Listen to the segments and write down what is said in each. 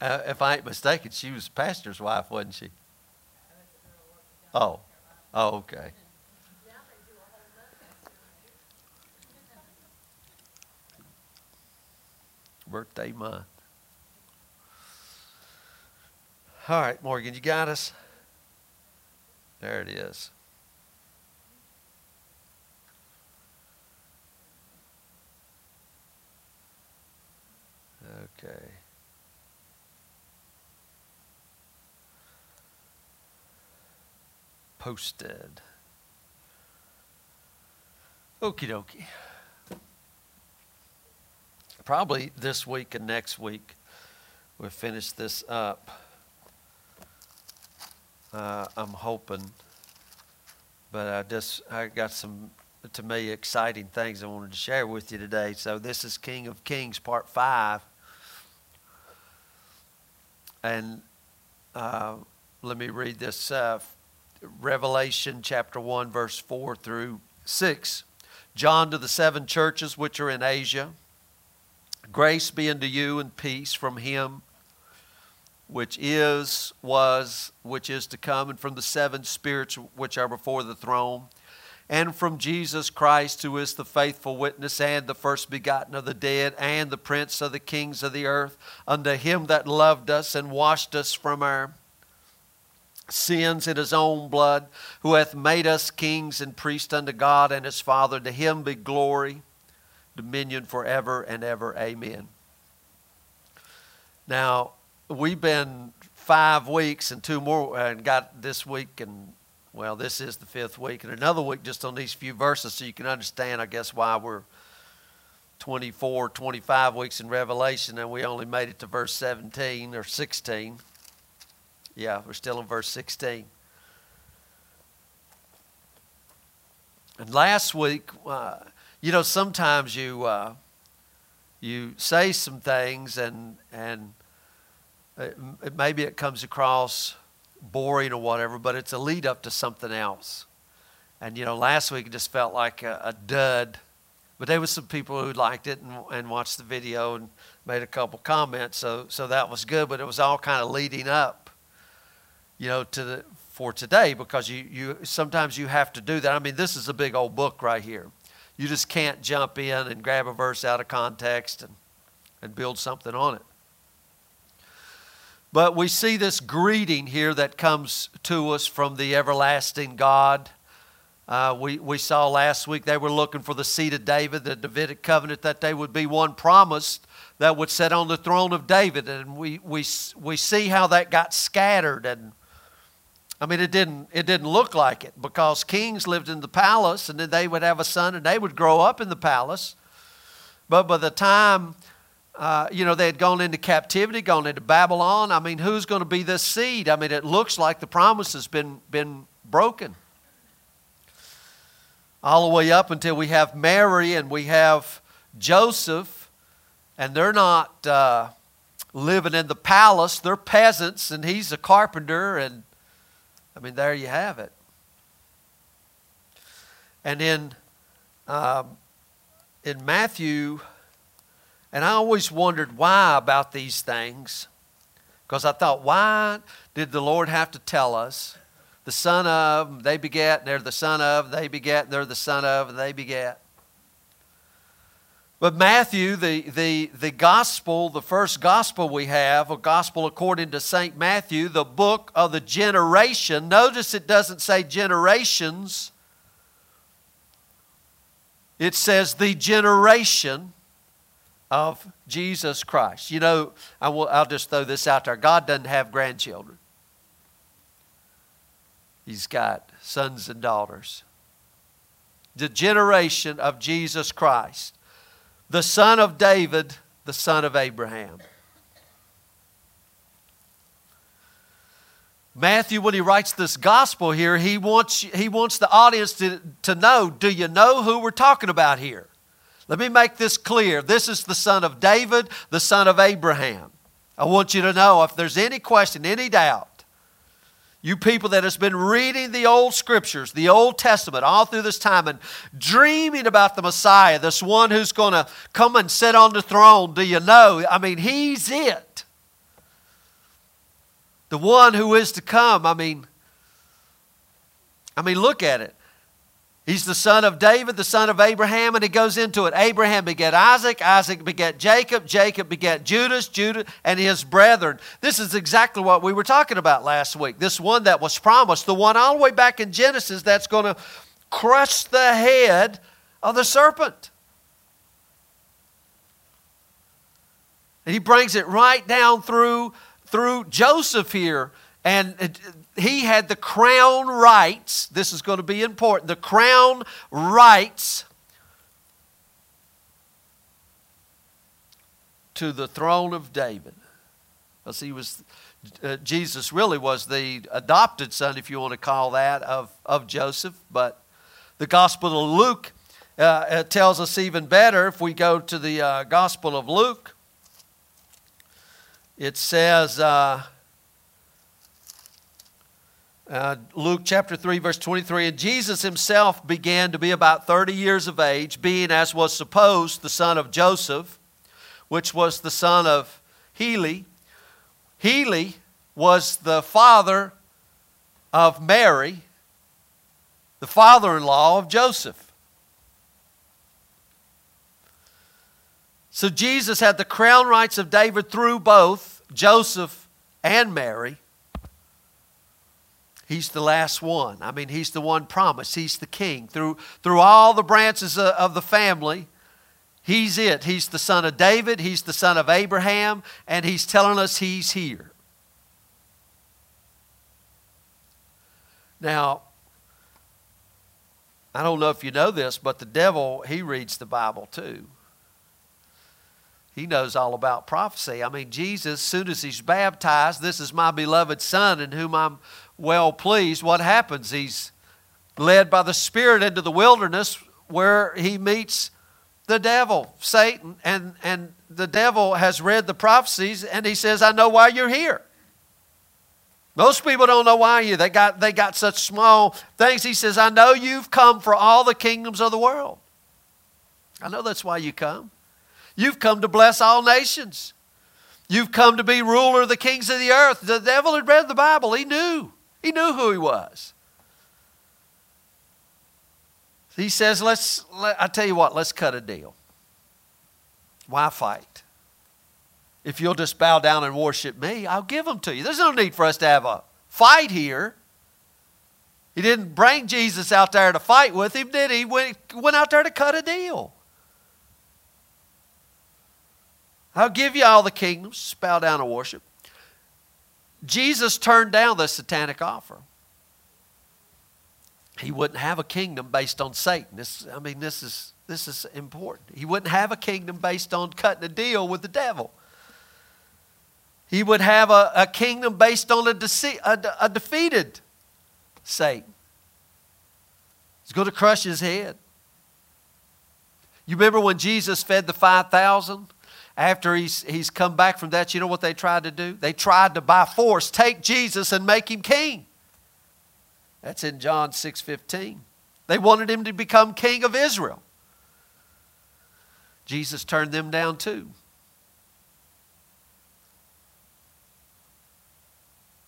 Uh, if I ain't mistaken, she was pastor's wife, wasn't she? Oh, oh, okay. Birthday month. All right, Morgan, you got us? There it is. Okay. Posted. Okie dokie. Probably this week and next week we'll finish this up. Uh, I'm hoping, but I just I got some to me exciting things I wanted to share with you today. So this is King of Kings Part Five, and uh, let me read this uh, Revelation chapter 1, verse 4 through 6. John to the seven churches which are in Asia, grace be unto you and peace from him which is, was, which is to come, and from the seven spirits which are before the throne, and from Jesus Christ, who is the faithful witness and the first begotten of the dead, and the prince of the kings of the earth, unto him that loved us and washed us from our sins in his own blood, who hath made us kings and priests unto God and his Father. To him be glory, dominion forever and ever. Amen. Now, we've been five weeks and two more, and got this week, and well, this is the fifth week, and another week just on these few verses so you can understand, I guess, why we're 24, 25 weeks in Revelation, and we only made it to verse 17 or 16. Yeah, we're still in verse 16. And last week, uh, you know, sometimes you uh, you say some things, and and it, it, maybe it comes across boring or whatever, but it's a lead up to something else. And you know, last week it just felt like a, a dud, but there was some people who liked it and, and watched the video and made a couple comments, so so that was good. But it was all kind of leading up, you know, to the for today because you you sometimes you have to do that. I mean, this is a big old book right here. You just can't jump in and grab a verse out of context and and build something on it. But we see this greeting here that comes to us from the everlasting God. Uh, we, we saw last week they were looking for the seed of David, the Davidic covenant, that they would be one promised that would sit on the throne of David. And we, we, we see how that got scattered. And I mean, it didn't, it didn't look like it because kings lived in the palace and then they would have a son and they would grow up in the palace. But by the time uh, you know, they had gone into captivity, gone into Babylon. I mean, who's going to be this seed? I mean, it looks like the promise has been, been broken. All the way up until we have Mary and we have Joseph, and they're not uh, living in the palace, they're peasants, and he's a carpenter, and I mean, there you have it. And in, um, in Matthew and I always wondered why about these things. Because I thought, why did the Lord have to tell us? The son of, they beget, they're the son of, they beget, they're the son of, they beget. But Matthew, the, the, the gospel, the first gospel we have, a gospel according to St. Matthew, the book of the generation, notice it doesn't say generations, it says the generation of Jesus Christ. You know, I will, I'll just throw this out there God doesn't have grandchildren, He's got sons and daughters. The generation of Jesus Christ, the son of David, the son of Abraham. Matthew, when he writes this gospel here, he wants, he wants the audience to, to know do you know who we're talking about here? Let me make this clear. This is the son of David, the son of Abraham. I want you to know if there's any question, any doubt, you people that has been reading the old scriptures, the Old Testament, all through this time and dreaming about the Messiah, this one who's going to come and sit on the throne, do you know? I mean, he's it. The one who is to come. I mean, I mean, look at it. He's the son of David, the son of Abraham, and he goes into it. Abraham begat Isaac, Isaac begat Jacob, Jacob begat Judas, Judah, and his brethren. This is exactly what we were talking about last week. This one that was promised, the one all the way back in Genesis that's going to crush the head of the serpent. And he brings it right down through, through Joseph here. And he had the crown rights. This is going to be important. The crown rights to the throne of David. Because he was, uh, Jesus really was the adopted son, if you want to call that, of, of Joseph. But the Gospel of Luke uh, tells us even better. If we go to the uh, Gospel of Luke, it says, uh, Luke chapter 3, verse 23, and Jesus himself began to be about 30 years of age, being, as was supposed, the son of Joseph, which was the son of Heli. Heli was the father of Mary, the father in law of Joseph. So Jesus had the crown rights of David through both Joseph and Mary. He's the last one. I mean, he's the one promised. He's the king. Through, through all the branches of, of the family, he's it. He's the son of David, he's the son of Abraham, and he's telling us he's here. Now, I don't know if you know this, but the devil, he reads the Bible too. He knows all about prophecy. I mean, Jesus, soon as he's baptized, this is my beloved Son in whom I'm well pleased, what happens? He's led by the Spirit into the wilderness where he meets the devil, Satan, and, and the devil has read the prophecies and he says, I know why you're here. Most people don't know why you. They got, they got such small things. He says, I know you've come for all the kingdoms of the world. I know that's why you come. You've come to bless all nations. You've come to be ruler of the kings of the earth. The devil had read the Bible. He knew. He knew who he was. He says, let's, let, I tell you what, let's cut a deal. Why fight? If you'll just bow down and worship me, I'll give them to you. There's no need for us to have a fight here. He didn't bring Jesus out there to fight with him, did he? He went, went out there to cut a deal. I'll give you all the kingdoms. Bow down and worship. Jesus turned down the satanic offer. He wouldn't have a kingdom based on Satan. This, I mean, this is, this is important. He wouldn't have a kingdom based on cutting a deal with the devil. He would have a, a kingdom based on a, dece- a, a defeated Satan. He's going to crush his head. You remember when Jesus fed the 5,000? After he's, he's come back from that, you know what they tried to do? They tried to, by force, take Jesus and make him king. That's in John 6.15. They wanted him to become king of Israel. Jesus turned them down too.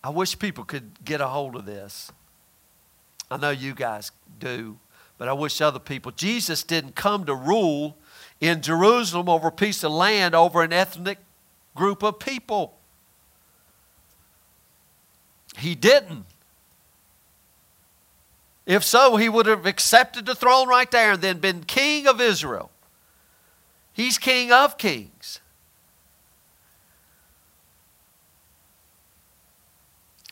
I wish people could get a hold of this. I know you guys do, but I wish other people. Jesus didn't come to rule in Jerusalem over a piece of land, over an ethnic group of people. He didn't. If so, he would have accepted the throne right there and then been king of Israel. He's king of kings.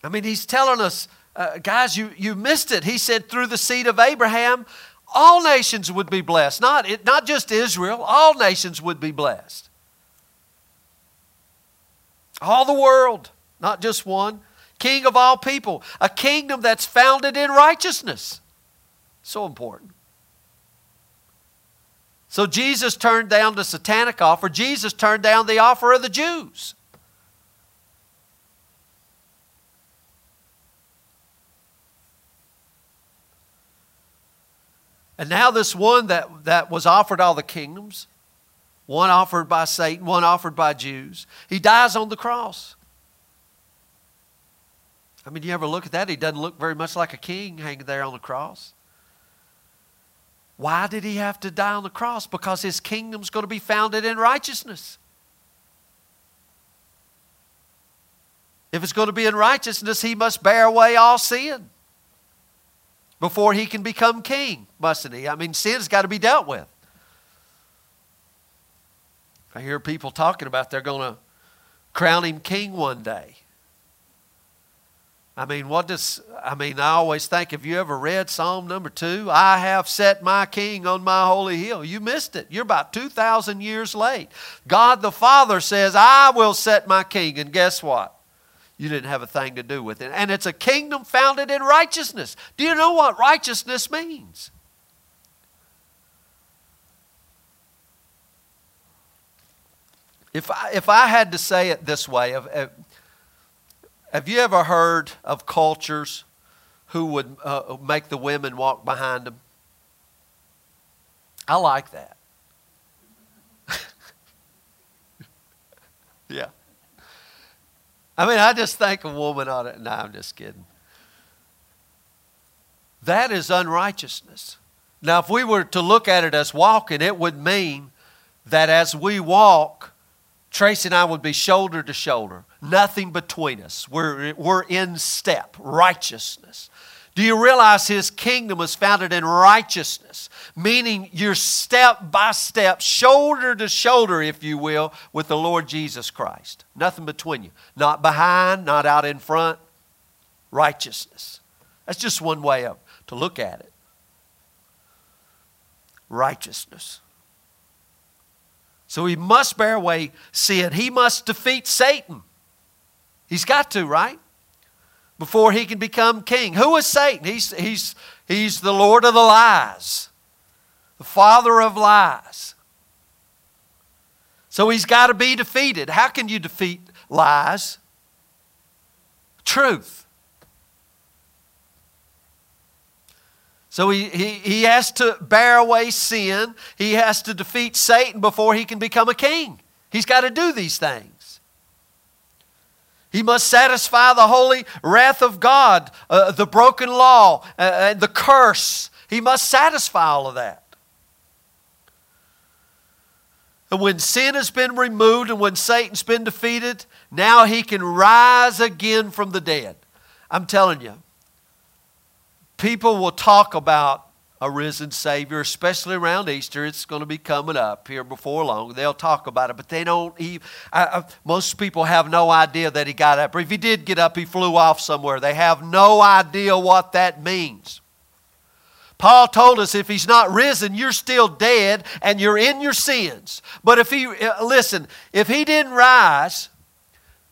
I mean, he's telling us, uh, guys, you, you missed it. He said, through the seed of Abraham, all nations would be blessed. Not, not just Israel, all nations would be blessed. All the world, not just one. King of all people, a kingdom that's founded in righteousness. So important. So Jesus turned down the satanic offer. Jesus turned down the offer of the Jews. And now, this one that, that was offered all the kingdoms, one offered by Satan, one offered by Jews, he dies on the cross. I mean, you ever look at that? He doesn't look very much like a king hanging there on the cross. Why did he have to die on the cross? Because his kingdom's going to be founded in righteousness. If it's going to be in righteousness, he must bear away all sin before he can become king, mustn't he? I mean, sin's got to be dealt with. I hear people talking about they're going to crown him king one day. I mean, what does, I mean, I always think, have you ever read Psalm number two? I have set my king on my holy hill. You missed it. You're about 2,000 years late. God the Father says, I will set my king. And guess what? You didn't have a thing to do with it. And it's a kingdom founded in righteousness. Do you know what righteousness means? If I, if I had to say it this way, if, have you ever heard of cultures who would uh, make the women walk behind them? I like that. I mean, I just think a woman ought to. No, I'm just kidding. That is unrighteousness. Now, if we were to look at it as walking, it would mean that as we walk, Tracy and I would be shoulder to shoulder, nothing between us. We're, we're in step, righteousness. Do you realize his kingdom is founded in righteousness? Meaning you're step by step, shoulder to shoulder, if you will, with the Lord Jesus Christ. Nothing between you. Not behind, not out in front. Righteousness. That's just one way of, to look at it. Righteousness. So he must bear away sin. He must defeat Satan. He's got to, right? Before he can become king. Who is Satan? He's, he's, he's the Lord of the lies, the father of lies. So he's got to be defeated. How can you defeat lies? Truth. So he, he, he has to bear away sin. He has to defeat Satan before he can become a king. He's got to do these things. He must satisfy the holy wrath of God, uh, the broken law, uh, and the curse. He must satisfy all of that. And when sin has been removed and when Satan's been defeated, now he can rise again from the dead. I'm telling you, people will talk about a risen Savior, especially around Easter. It's going to be coming up here before long. They'll talk about it, but they don't even. I, I, most people have no idea that he got up. If he did get up, he flew off somewhere. They have no idea what that means. Paul told us if he's not risen, you're still dead and you're in your sins. But if he, uh, listen, if he didn't rise,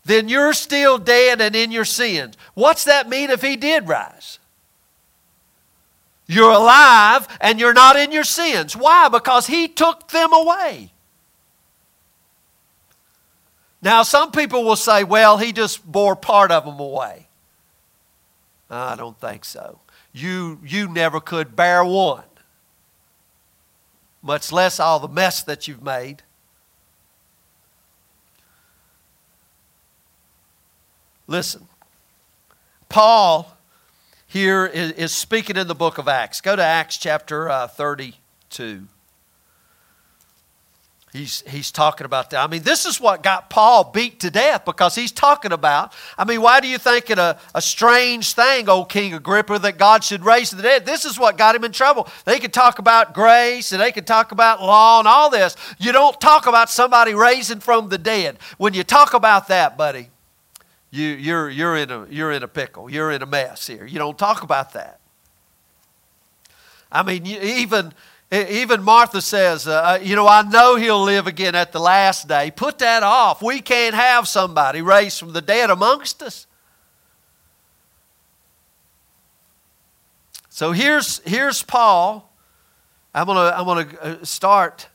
then you're still dead and in your sins. What's that mean if he did rise? You're alive and you're not in your sins. Why? Because He took them away. Now, some people will say, well, He just bore part of them away. I don't think so. You, you never could bear one, much less all the mess that you've made. Listen, Paul here is, is speaking in the book of Acts. Go to Acts chapter uh, 32. He's, he's talking about that. I mean, this is what got Paul beat to death because he's talking about. I mean, why do you think it a, a strange thing, old King Agrippa, that God should raise the dead? This is what got him in trouble. They could talk about grace and they could talk about law and all this. You don't talk about somebody raising from the dead. When you talk about that, buddy, you, you're, you're, in a, you're in a pickle. You're in a mess here. You don't talk about that. I mean, even, even Martha says, uh, uh, You know, I know he'll live again at the last day. Put that off. We can't have somebody raised from the dead amongst us. So here's, here's Paul. I'm going to I'm gonna uh, start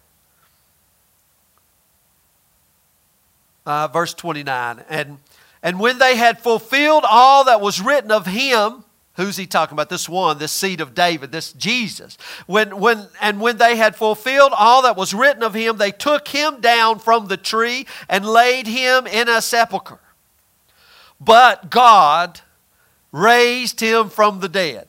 uh, verse 29. And and when they had fulfilled all that was written of him, who's he talking about? This one, this seed of David, this Jesus. When, when, and when they had fulfilled all that was written of him, they took him down from the tree and laid him in a sepulchre. But God raised him from the dead.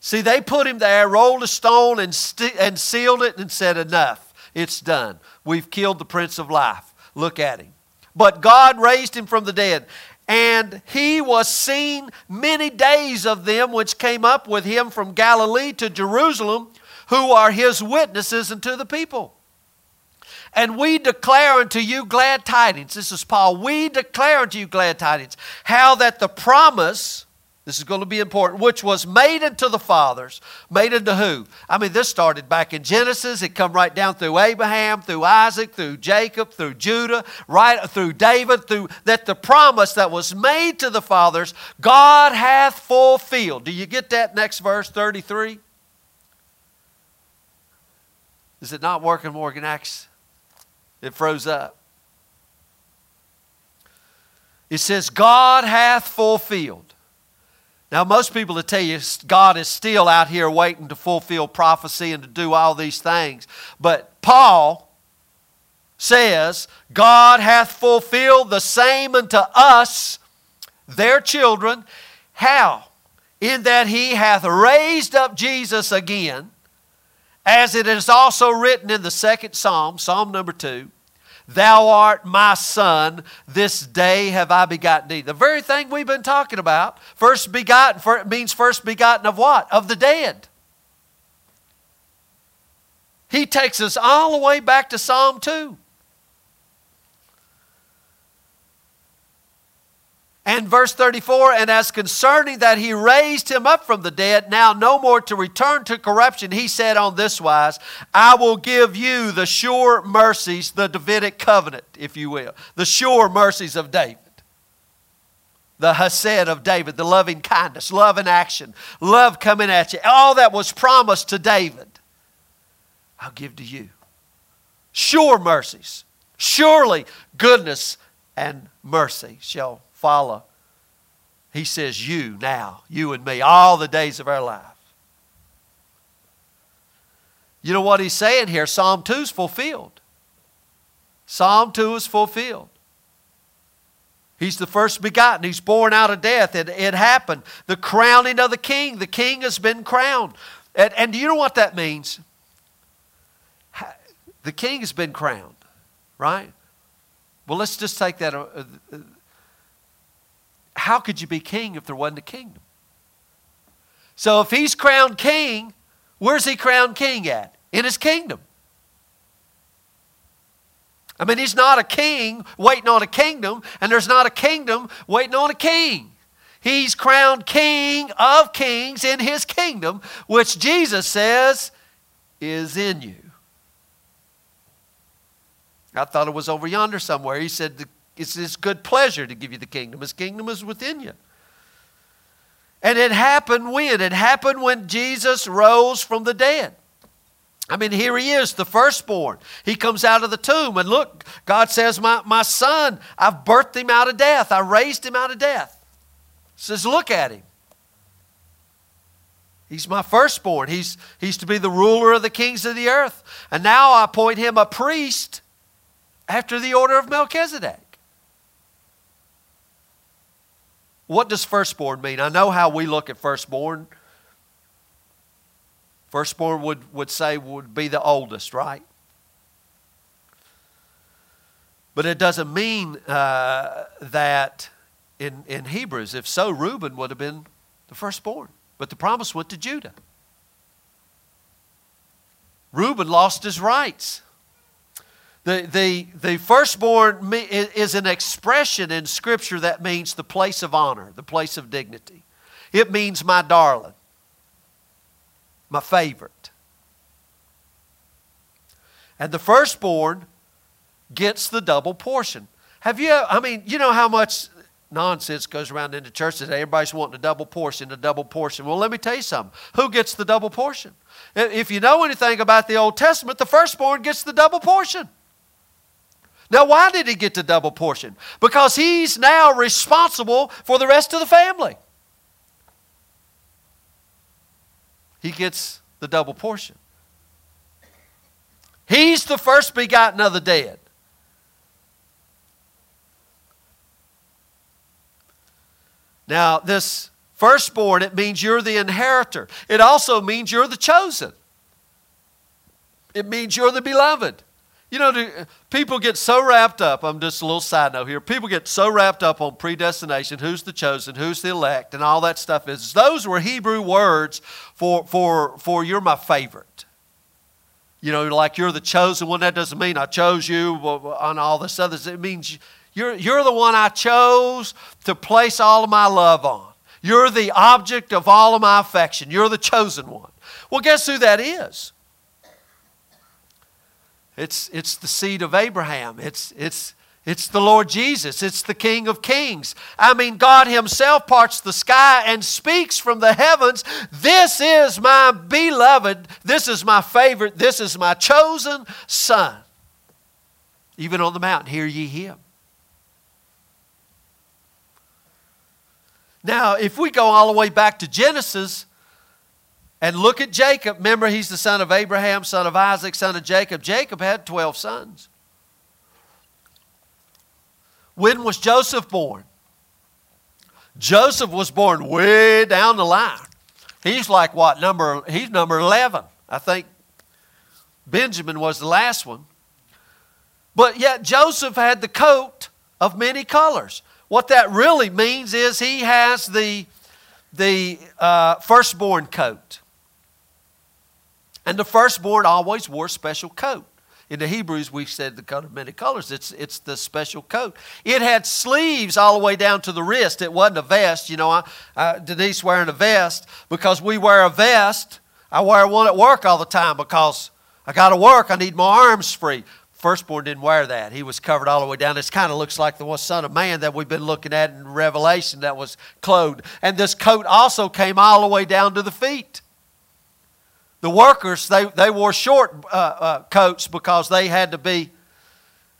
See, they put him there, rolled a stone, and, st- and sealed it, and said, Enough. It's done. We've killed the Prince of Life. Look at him. But God raised him from the dead. And he was seen many days of them which came up with him from Galilee to Jerusalem, who are his witnesses unto the people. And we declare unto you glad tidings. This is Paul. We declare unto you glad tidings. How that the promise, this is going to be important, which was made unto the fathers, made unto who? I mean, this started back in Genesis. It come right down through Abraham, through Isaac, through Jacob, through Judah, right through David, through that the promise that was made to the fathers, God hath fulfilled. Do you get that next verse 33? Is it not working, Morgan Acts? It froze up. It says, God hath fulfilled. Now, most people will tell you God is still out here waiting to fulfill prophecy and to do all these things. But Paul says, God hath fulfilled the same unto us, their children. How? In that he hath raised up Jesus again as it is also written in the second Psalm, Psalm number two, Thou art my son, this day have I begotten thee. The very thing we've been talking about, first begotten means first begotten of what? Of the dead. He takes us all the way back to Psalm 2. And verse 34 And as concerning that he raised him up from the dead, now no more to return to corruption, he said on this wise, I will give you the sure mercies, the Davidic covenant, if you will, the sure mercies of David. The Hesed of David, the loving kindness, love in action, love coming at you, all that was promised to David, I'll give to you. Sure mercies. Surely goodness and mercy shall follow. He says, You now, you and me, all the days of our life. You know what he's saying here? Psalm 2 is fulfilled. Psalm 2 is fulfilled. He's the first begotten. He's born out of death. It, it happened. The crowning of the king. The king has been crowned. And, and do you know what that means? The king has been crowned, right? Well, let's just take that. Uh, How could you be king if there wasn't a kingdom? So if he's crowned king, where's he crowned king at? In his kingdom. I mean, he's not a king waiting on a kingdom, and there's not a kingdom waiting on a king. He's crowned king of kings in his kingdom, which Jesus says is in you. I thought it was over yonder somewhere. He said, the it's His good pleasure to give you the kingdom. His kingdom is within you. And it happened when? It happened when Jesus rose from the dead. I mean, here he is, the firstborn. He comes out of the tomb, and look, God says, My, my son, I've birthed him out of death. I raised him out of death. says, Look at him. He's my firstborn. He's, he's to be the ruler of the kings of the earth. And now I appoint him a priest after the order of Melchizedek. What does firstborn mean? I know how we look at firstborn. Firstborn would, would say would be the oldest, right? But it doesn't mean uh, that in, in Hebrews. If so, Reuben would have been the firstborn. But the promise went to Judah. Reuben lost his rights. The, the, the firstborn is an expression in Scripture that means the place of honor, the place of dignity. It means my darling, my favorite. And the firstborn gets the double portion. Have you, I mean, you know how much nonsense goes around in the church today? Everybody's wanting a double portion, a double portion. Well, let me tell you something. Who gets the double portion? If you know anything about the Old Testament, the firstborn gets the double portion. Now, why did he get the double portion? Because he's now responsible for the rest of the family. He gets the double portion. He's the first begotten of the dead. Now, this Firstborn, it means you're the inheritor. It also means you're the chosen. It means you're the beloved. You know, people get so wrapped up. I'm just a little side note here. People get so wrapped up on predestination, who's the chosen, who's the elect, and all that stuff. Is those were Hebrew words for for for you're my favorite. You know, like you're the chosen one. That doesn't mean I chose you on all this other. It means you're you're the one I chose to place all of my love on. You're the object of all of my affection. You're the chosen one. Well, guess who that is? It's, it's the seed of Abraham. It's, it's, it's the Lord Jesus. It's the King of Kings. I mean, God Himself parts the sky and speaks from the heavens This is my beloved. This is my favorite. This is my chosen Son. Even on the mountain, hear ye Him. Now, if we go all the way back to Genesis, and look at Jacob. Remember, he's the son of Abraham, son of Isaac, son of Jacob. Jacob had 12 sons. When was Joseph born? Joseph was born way down the line. He's like what number? He's number 11. I think Benjamin was the last one. But yet Joseph had the coat of many colors. What that really means is he has the, the uh, firstborn coat. And the firstborn always wore a special coat. In the Hebrews, we said the coat of many colors. It's, it's the special coat. It had sleeves all the way down to the wrist. It wasn't a vest. You know, I, uh, Denise wearing a vest because we wear a vest. I wear one at work all the time because I got to work. I need my arms free. Firstborn didn't wear that. He was covered all the way down. This kind of looks like the Son of Man that we've been looking at in Revelation that was clothed. And this coat also came all the way down to the feet. The workers, they, they wore short uh, uh, coats because they had to be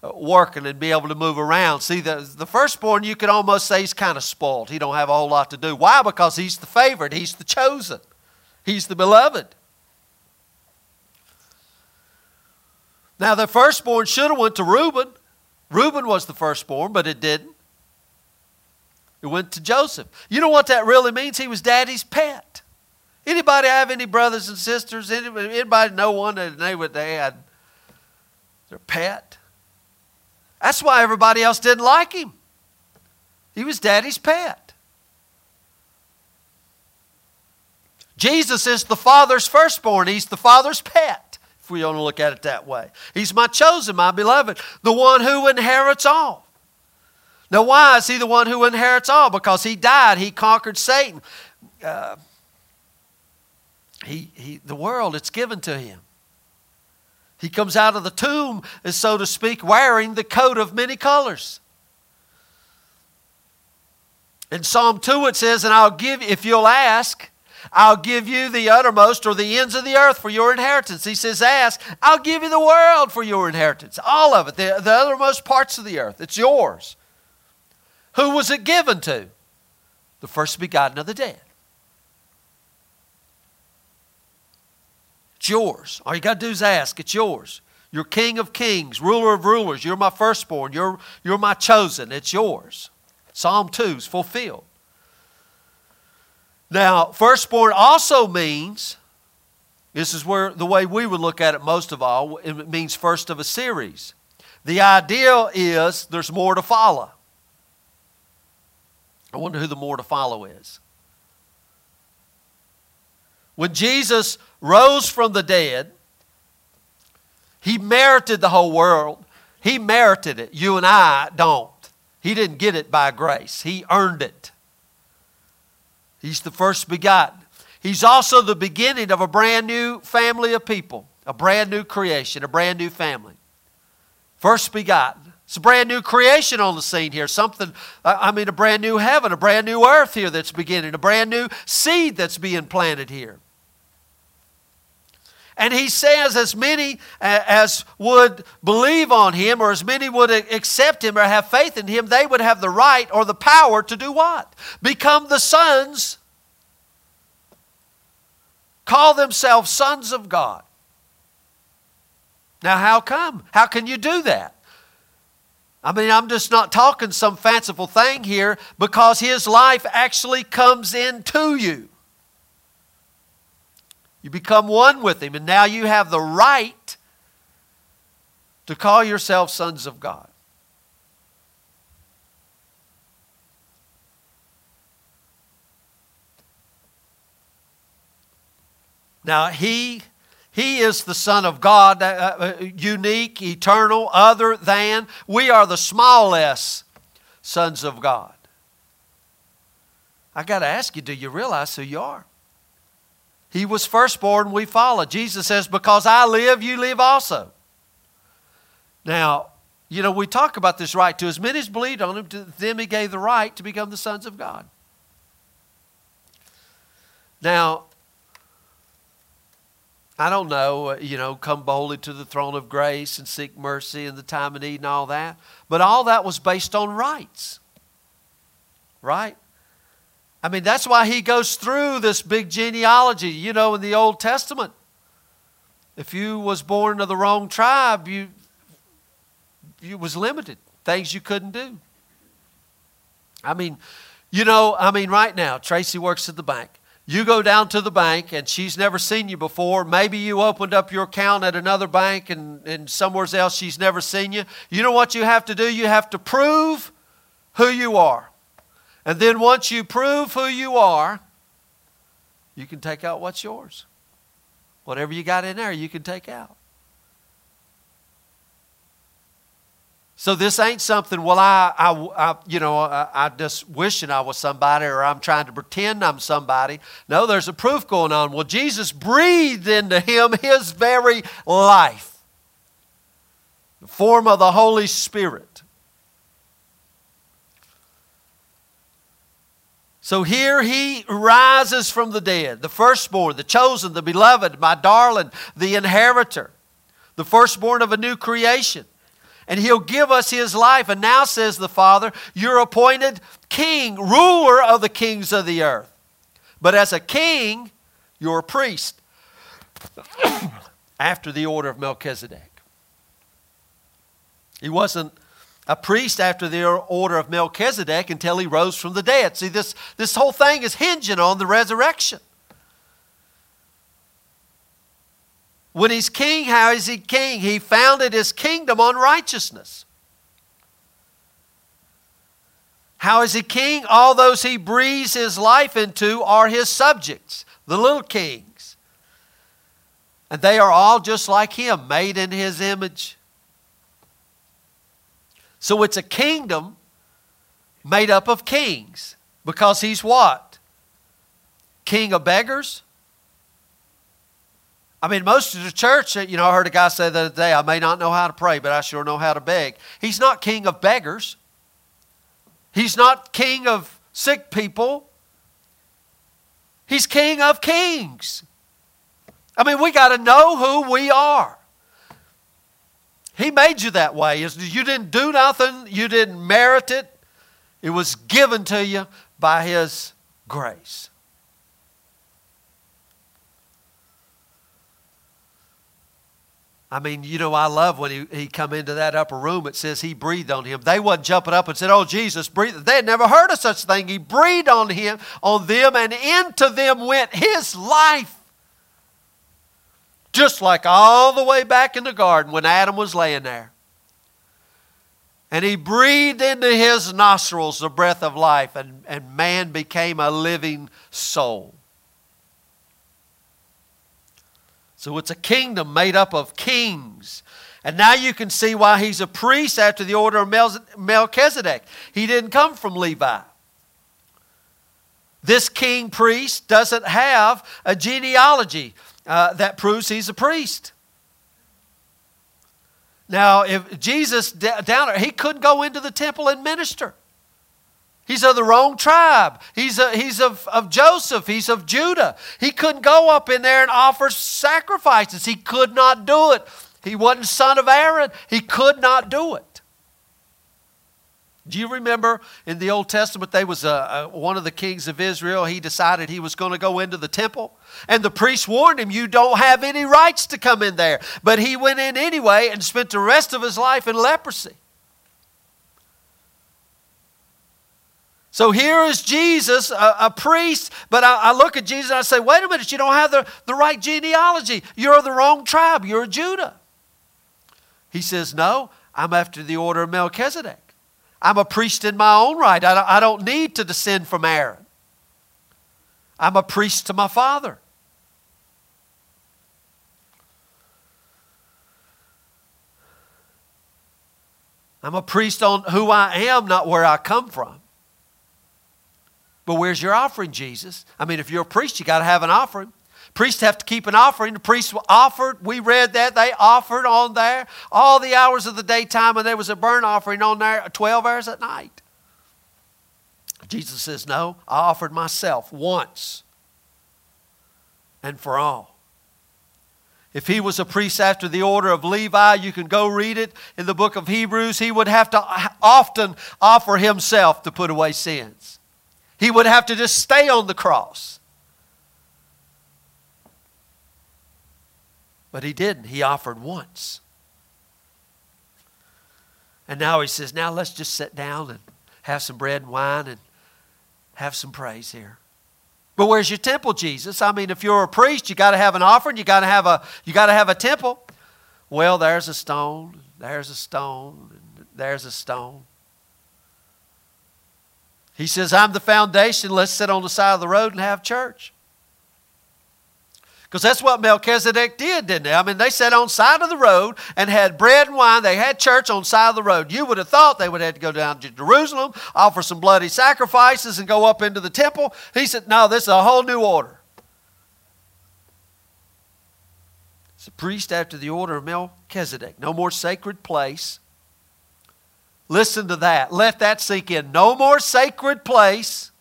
uh, working and be able to move around. See, the, the firstborn, you could almost say he's kind of spoiled. He don't have a whole lot to do. Why? Because he's the favorite. He's the chosen. He's the beloved. Now, the firstborn should have went to Reuben. Reuben was the firstborn, but it didn't. It went to Joseph. You know what that really means? He was daddy's pet. Anybody have any brothers and sisters? Anybody, anybody know one that they, would, they had their pet? That's why everybody else didn't like him. He was daddy's pet. Jesus is the Father's firstborn. He's the Father's pet, if we want to look at it that way. He's my chosen, my beloved, the one who inherits all. Now, why is he the one who inherits all? Because he died, he conquered Satan. Uh, he, he, the world, it's given to him. He comes out of the tomb, so to speak, wearing the coat of many colors. In Psalm 2, it says, And I'll give, if you'll ask, I'll give you the uttermost or the ends of the earth for your inheritance. He says, Ask, I'll give you the world for your inheritance. All of it, the, the uttermost parts of the earth. It's yours. Who was it given to? The first begotten of the dead. It's yours. All you got to do is ask. It's yours. You're King of kings, ruler of rulers. You're my firstborn. You're, you're my chosen. It's yours. Psalm 2 is fulfilled. Now, firstborn also means, this is where the way we would look at it most of all, it means first of a series. The idea is there's more to follow. I wonder who the more to follow is. When Jesus rose from the dead, he merited the whole world. He merited it. You and I don't. He didn't get it by grace, He earned it. He's the first begotten. He's also the beginning of a brand new family of people, a brand new creation, a brand new family. First begotten. It's a brand new creation on the scene here. Something, I mean, a brand new heaven, a brand new earth here that's beginning, a brand new seed that's being planted here. And he says, as many uh, as would believe on him, or as many would accept him or have faith in him, they would have the right or the power to do what? Become the sons, call themselves sons of God. Now, how come? How can you do that? I mean, I'm just not talking some fanciful thing here because his life actually comes into you. You become one with him, and now you have the right to call yourself sons of God. Now, he, he is the Son of God, uh, uh, unique, eternal, other than. We are the smallest sons of God. I got to ask you do you realize who you are? He was firstborn, we follow. Jesus says, Because I live, you live also. Now, you know, we talk about this right. To as many as believed on him, to them he gave the right to become the sons of God. Now, I don't know, uh, you know, come boldly to the throne of grace and seek mercy in the time of need and all that. But all that was based on rights. Right? I mean, that's why he goes through this big genealogy, you know, in the Old Testament. If you was born of the wrong tribe, you you was limited. Things you couldn't do. I mean, you know, I mean, right now, Tracy works at the bank. You go down to the bank and she's never seen you before. Maybe you opened up your account at another bank and, and somewhere else she's never seen you. You know what you have to do? You have to prove who you are. And then once you prove who you are, you can take out what's yours. Whatever you got in there, you can take out. So this ain't something, well, I, I, I you know, I, I just wishing I was somebody or I'm trying to pretend I'm somebody. No, there's a proof going on. Well, Jesus breathed into him his very life, the form of the Holy Spirit. So here he rises from the dead, the firstborn, the chosen, the beloved, my darling, the inheritor, the firstborn of a new creation and he'll give us his life. And now, says the Father, you're appointed king, ruler of the kings of the earth. But as a king, you're a priest after the order of Melchizedek. He wasn't a priest after the order of Melchizedek until he rose from the dead. See, this, this whole thing is hinging on the resurrection. When he's king, how is he king? He founded his kingdom on righteousness. How is he king? All those he breathes his life into are his subjects, the little kings. And they are all just like him, made in his image. So it's a kingdom made up of kings because he's what? King of beggars? I mean, most of the church, uh, you know, I heard a guy say the other day, I may not know how to pray, but I sure know how to beg. He's not king of beggars. He's not king of sick people. He's king of kings. I mean, we got to know who we are. He made you that way. You didn't do nothing, you didn't merit it. It was given to you by His grace. I mean, you know, I love when he, he come into that upper room, it says he breathed on him. They wasn't jumping up and said, oh, Jesus, breathe. They had never heard of such thing. He breathed on him, on them, and into them went his life. Just like all the way back in the garden when Adam was laying there. And he breathed into his nostrils the breath of life, and, and man became a living soul. So it's a kingdom made up of kings. And now you can see why he's a priest after the order of Melchizedek. He didn't come from Levi. This king priest doesn't have a genealogy uh, that proves he's a priest. Now, if Jesus down there, he couldn't go into the temple and minister. He's of the wrong tribe. He's, a, he's of, of Joseph. He's of Judah. He couldn't go up in there and offer sacrifices. He could not do it. He wasn't son of Aaron. He could not do it. Do you remember in the Old Testament, there was a, a, one of the kings of Israel. He decided he was going to go into the temple. And the priest warned him, You don't have any rights to come in there. But he went in anyway and spent the rest of his life in leprosy. So here is Jesus, a, a priest, but I, I, look at Jesus and I say, wait a minute, you don't have the, the right genealogy. You're the wrong tribe. You're a Judah. He says, no, I'm after the order of Melchizedek. I'm a priest in my own right. I don't, need to descend from Aaron. I'm a priest to my father. I'm a priest on who I am, not where I come from. But where's your offering, Jesus? I mean, if you're a priest, you got to have an offering. Priests have to keep an offering. The priests offered. We read that. They offered on there all the hours of the daytime, and there was a burnt offering on there 12 hours at night. Jesus says, No, I offered myself once and for all. If he was a priest after the order of Levi, you can go read it in the book of Hebrews. He would have to often offer himself to put away sins. He would have to just stay on the cross. But he didn't. He offered once. And now he says, now let's just sit down and have some bread and wine and have some praise here. But where's your temple, Jesus? I mean, if you're a priest, you got to have an offering. You got to have a you got to have a temple. Well, there's a stone. There's a stone. There's a stone. He says, "I'm the foundation. Let's sit on the side of the road and have church." Because that's what Melchizedek did, didn't they? I mean, they sat on side of the road and had bread and wine. They had church on side of the road. You would have thought they would have to go down to Jerusalem, offer some bloody sacrifices, and go up into the temple. He said, no, this is a whole new order. It's a priest after the order of Melchizedek. No more sacred place. Listen to that. Let that sink in. No more sacred place.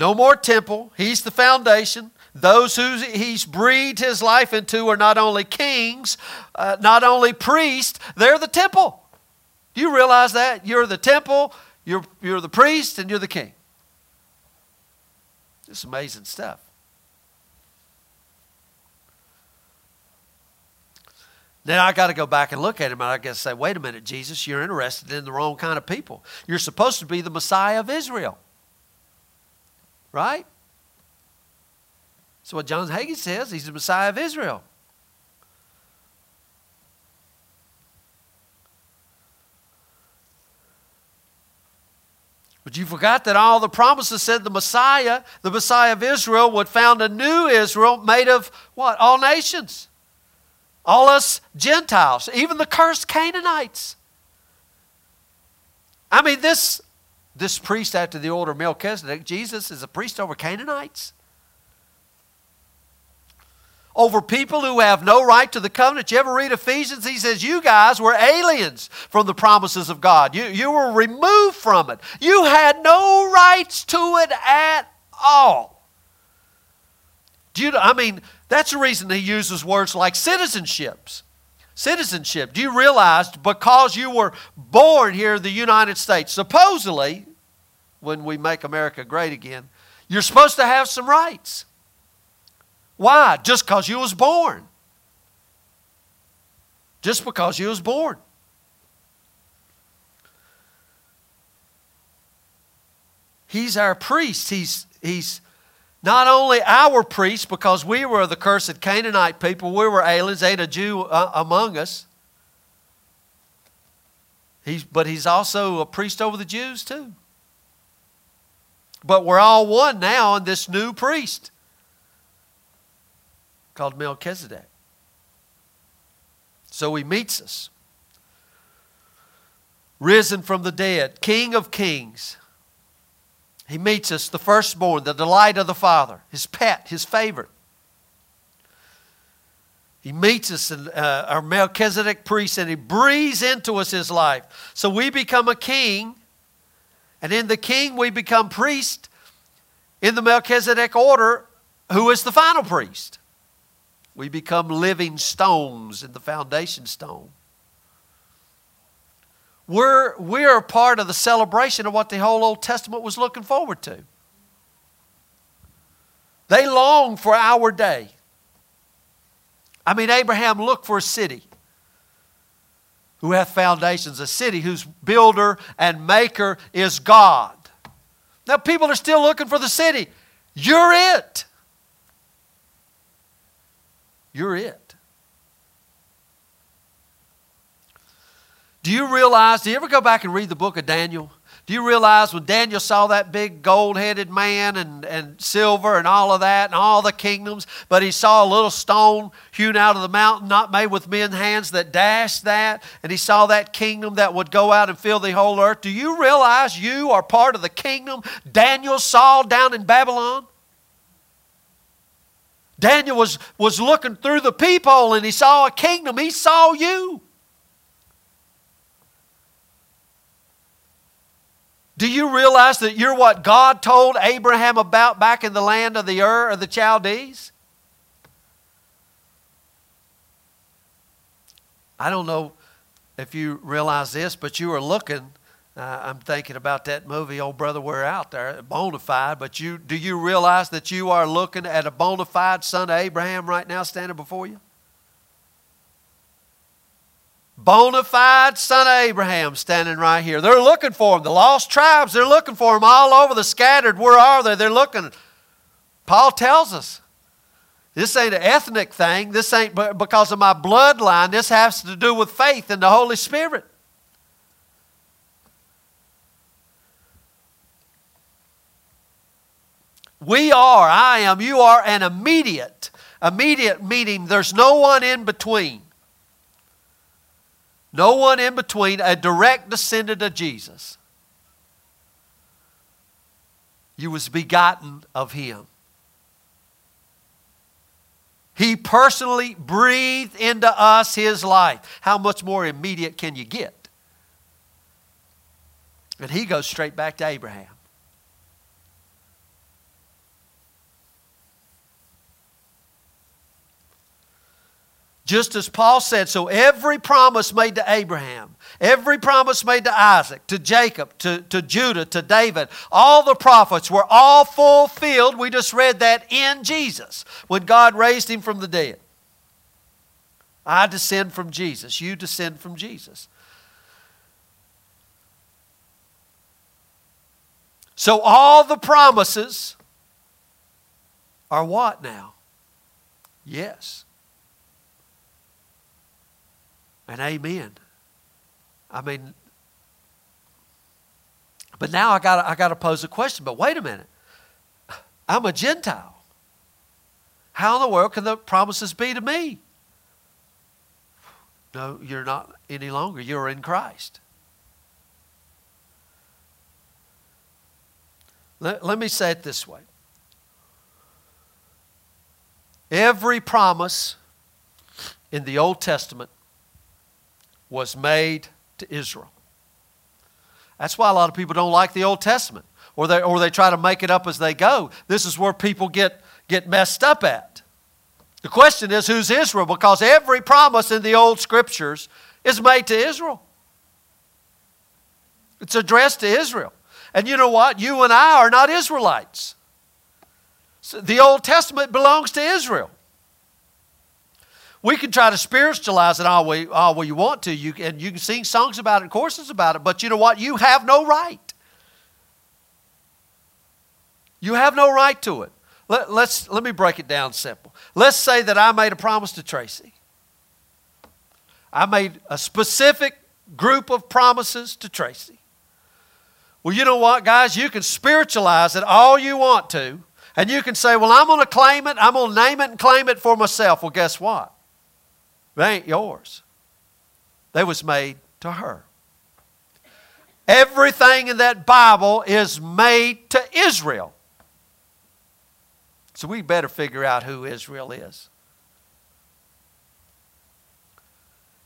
No more temple. He's the foundation. Those who he's breathed his life into are not only kings, uh, not only priests, they're the temple. Do you realize that? You're the temple, you're, you're the priest, and you're the king. It's amazing stuff. Now I got to go back and look at him and I got to say, wait a minute, Jesus, you're interested in the wrong kind of people. You're supposed to be the Messiah of Israel. Right? So what John Hagee says. He's the Messiah of Israel. But you forgot that all the promises said the Messiah, the Messiah of Israel, would found a new Israel made of what? All nations. All us Gentiles, even the cursed Canaanites. I mean, this this priest after the order of Melchizedek, Jesus is a priest over Canaanites. Over people who have no right to the covenant. You ever read Ephesians? He says, You guys were aliens from the promises of God. You, you were removed from it. You had no rights to it at all. Do you, I mean, that's the reason he uses words like citizenships citizenship. Do you realize because you were born here in the United States, supposedly, when we make America great again, you're supposed to have some rights. Why? Just because you was born. Just because you was born. He's our priest. He's, he's not only our priest because we were the cursed Canaanite people, we were aliens, ain't a Jew uh, among us. He's, but he's also a priest over the Jews too. But we're all one now in this new priest called Melchizedek. So he meets us. Risen from the dead, King of kings, he meets us, the firstborn, the delight of the Father, his pet, his favorite. He meets us, in, uh, our Melchizedek priest, and he breathes into us his life. So we become a king, and in the king we become priest in the Melchizedek order, who is the final priest. We become living stones in the foundation stone. We're, we're part of the celebration of what the whole Old Testament was looking forward to. They long for our day. I mean, Abraham looked for a city. Who hath foundations, a city whose builder and maker is God. Now, people are still looking for the city. You're it. You're it. Do you realize, do you ever go back and read the book of Daniel? Do you realize when Daniel saw that big gold headed man and, and silver and all of that and all the kingdoms, but he saw a little stone hewn out of the mountain, not made with men's hands, that dashed that, and he saw that kingdom that would go out and fill the whole earth? Do you realize you are part of the kingdom Daniel saw down in Babylon? Daniel was, was looking through the peephole and he saw a kingdom. He saw you. Do you realize that you're what God told Abraham about back in the land of the Ur of the Chaldees? I don't know if you realize this, but you were looking. Uh, I'm thinking about that movie, O Brother, Where Art Thou, bona fide. But you, do you realize that you are looking at a bona fide son of Abraham right now standing before you? Bona fide son of Abraham standing right here. They're looking for him. The lost tribes, they're looking for him all over the scattered. Where are they? They're looking. Paul tells us this ain't an ethnic thing. This ain't because of my bloodline. This has to do with faith in the Holy Spirit. We are, I am, you are an immediate. Immediate meaning there's no one in between. No one in between, a direct descendant of Jesus. You was begotten of him. He personally breathed into us his life. How much more immediate can you get? And he goes straight back to Abraham. Just as Paul said, so every promise made to Abraham, every promise made to Isaac, to Jacob, to, to Judah, to David, all the prophets were all fulfilled. We just read that in Jesus when God raised him from the dead. I descend from Jesus. You descend from Jesus. So all the promises are what now? Yes and amen. I mean, but now I got I got to pose a question. But wait a minute, I'm a Gentile. How in the world can the promises be to me? No, you're not any longer. You're in Christ. Let, let me say it this way. Every promise in the Old Testament was made to Israel. That's why a lot of people don't like the Old Testament, or they, or they try to make it up as they go. This is where people get, get messed up at. The question is who's Israel? Because every promise in the Old Scriptures is made to Israel, it's addressed to Israel. And you know what? You and I are not Israelites. The Old Testament belongs to Israel. We can try to spiritualize it all we, all we want to, you, and you can sing songs about it, and courses about it, but you know what? You have no right. You have no right to it. Let, let's, let me break it down simple. Let's say that I made a promise to Tracy. I made a specific group of promises to Tracy. Well, you know what, guys? You can spiritualize it all you want to, and you can say, well, I'm going to claim it, I'm going to name it and claim it for myself. Well, guess what? They ain't yours. They was made to her. Everything in that Bible is made to Israel. So we better figure out who Israel is.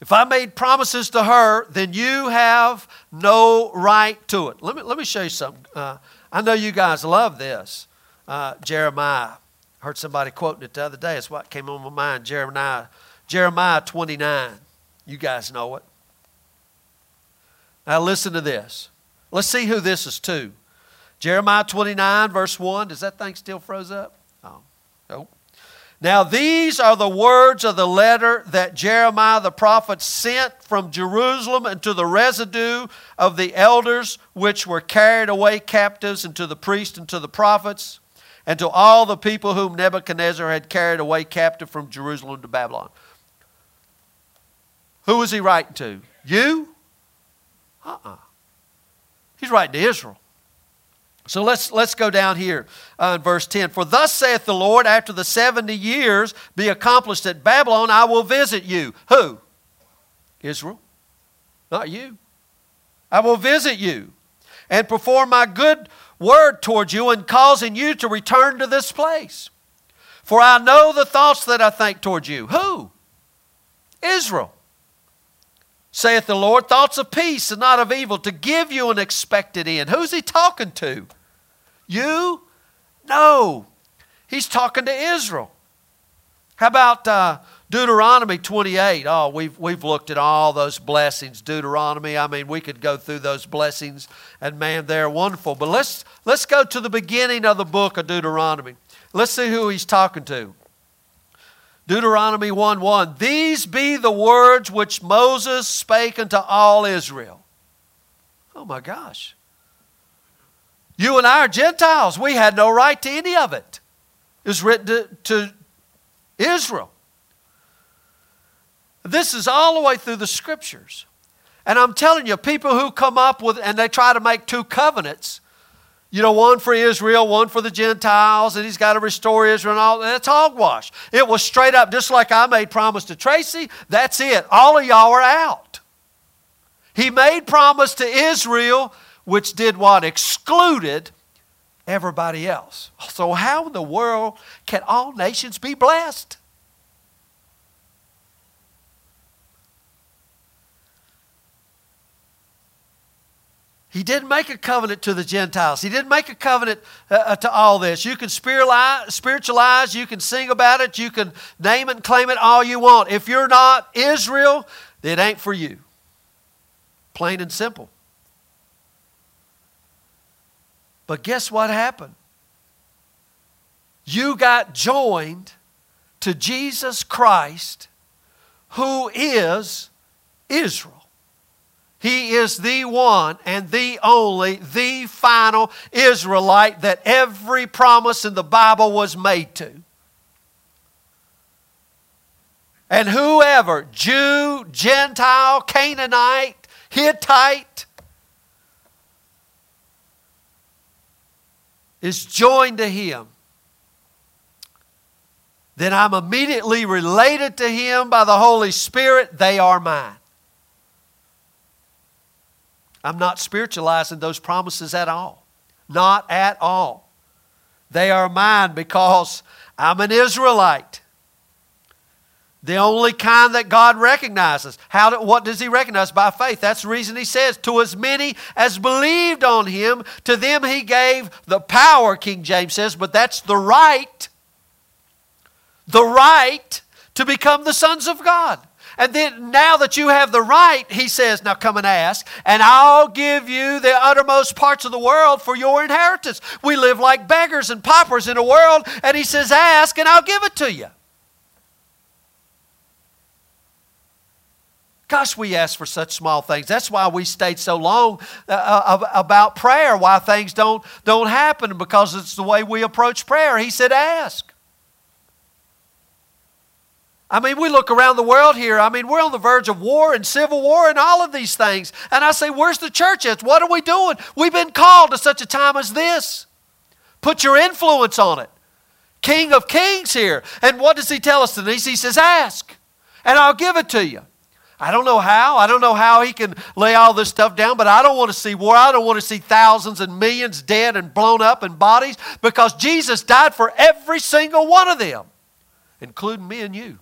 If I made promises to her, then you have no right to it. Let me, let me show you something. Uh, I know you guys love this. Uh, Jeremiah. I heard somebody quoting it the other day. It's what came on my mind. Jeremiah Jeremiah 29. You guys know it. Now listen to this. Let's see who this is to. Jeremiah 29, verse 1. Does that thing still froze up? Oh, nope. Now, these are the words of the letter that Jeremiah the prophet sent from Jerusalem unto the residue of the elders which were carried away captives, and to the priests and to the prophets, and to all the people whom Nebuchadnezzar had carried away captive from Jerusalem to Babylon. Who was he writing to? You? Uh uh-uh. uh He's writing to Israel. So let's, let's go down here uh, in verse 10. For thus saith the Lord, after the 70 years be accomplished at Babylon, I will visit you. Who? Israel. Not you. I will visit you and perform my good word towards you and causing you to return to this place. For I know the thoughts that I think towards you. Who? Israel. Saith the Lord, thoughts of peace and not of evil, to give you an expected end. Who's he talking to? You? No. He's talking to Israel. How about uh, Deuteronomy 28? Oh, we've, we've looked at all those blessings. Deuteronomy, I mean, we could go through those blessings, and man, they're wonderful. But let's, let's go to the beginning of the book of Deuteronomy. Let's see who he's talking to. Deuteronomy 1 1. These be the words which Moses spake unto all Israel. Oh my gosh. You and I are Gentiles. We had no right to any of it. It was written to, to Israel. This is all the way through the scriptures. And I'm telling you, people who come up with, and they try to make two covenants, you know, one for Israel, one for the Gentiles, and he's got to restore Israel and all. That's hogwash. It was straight up, just like I made promise to Tracy. That's it. All of y'all are out. He made promise to Israel, which did what? Excluded everybody else. So, how in the world can all nations be blessed? He didn't make a covenant to the Gentiles. He didn't make a covenant uh, uh to all this. You can spiritualize, you can sing about it, you can name it and claim it all you want. If you're not Israel, it ain't for you. Plain and simple. But guess what happened? You got joined to Jesus Christ, who is Israel. He is the one and the only, the final Israelite that every promise in the Bible was made to. And whoever, Jew, Gentile, Canaanite, Hittite, is joined to him, then I'm immediately related to him by the Holy Spirit. They are mine. I'm not spiritualizing those promises at all. Not at all. They are mine because I'm an Israelite. The only kind that God recognizes. How do, what does He recognize? By faith. That's the reason He says, To as many as believed on Him, to them He gave the power, King James says, but that's the right. The right to become the sons of God. And then now that you have the right, he says, Now come and ask, and I'll give you the uttermost parts of the world for your inheritance. We live like beggars and paupers in a world, and he says, Ask, and I'll give it to you. Gosh, we ask for such small things. That's why we stayed so long uh, uh about prayer, why things don't, don't happen, because it's the way we approach prayer. He said, Ask. I mean, we look around the world here. I mean, we're on the verge of war and civil war and all of these things. And I say, where's the church at? What are we doing? We've been called to such a time as this. Put your influence on it. King of kings here. And what does he tell us, Denise? He says, ask, and I'll give it to you. I don't know how. I don't know how he can lay all this stuff down, but I don't want to see war. I don't want to see thousands and millions dead and blown up in bodies because Jesus died for every single one of them, including me and you.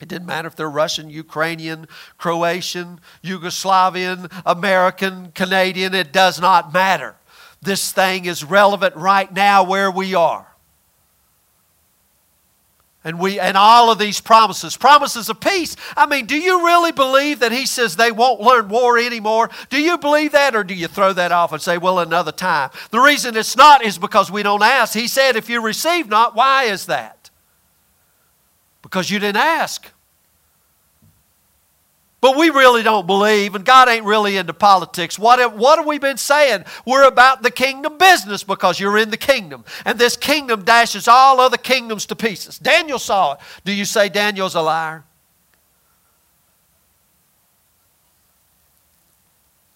It didn't matter if they're Russian, Ukrainian, Croatian, Yugoslavian, American, Canadian, it does not matter. This thing is relevant right now where we are. And we and all of these promises, promises of peace. I mean, do you really believe that he says they won't learn war anymore? Do you believe that or do you throw that off and say, well, another time? The reason it's not is because we don't ask. He said, if you receive not, why is that? Because you didn't ask. But we really don't believe, and God ain't really into politics. What have, what have we been saying? We're about the kingdom business because you're in the kingdom. And this kingdom dashes all other kingdoms to pieces. Daniel saw it. Do you say Daniel's a liar?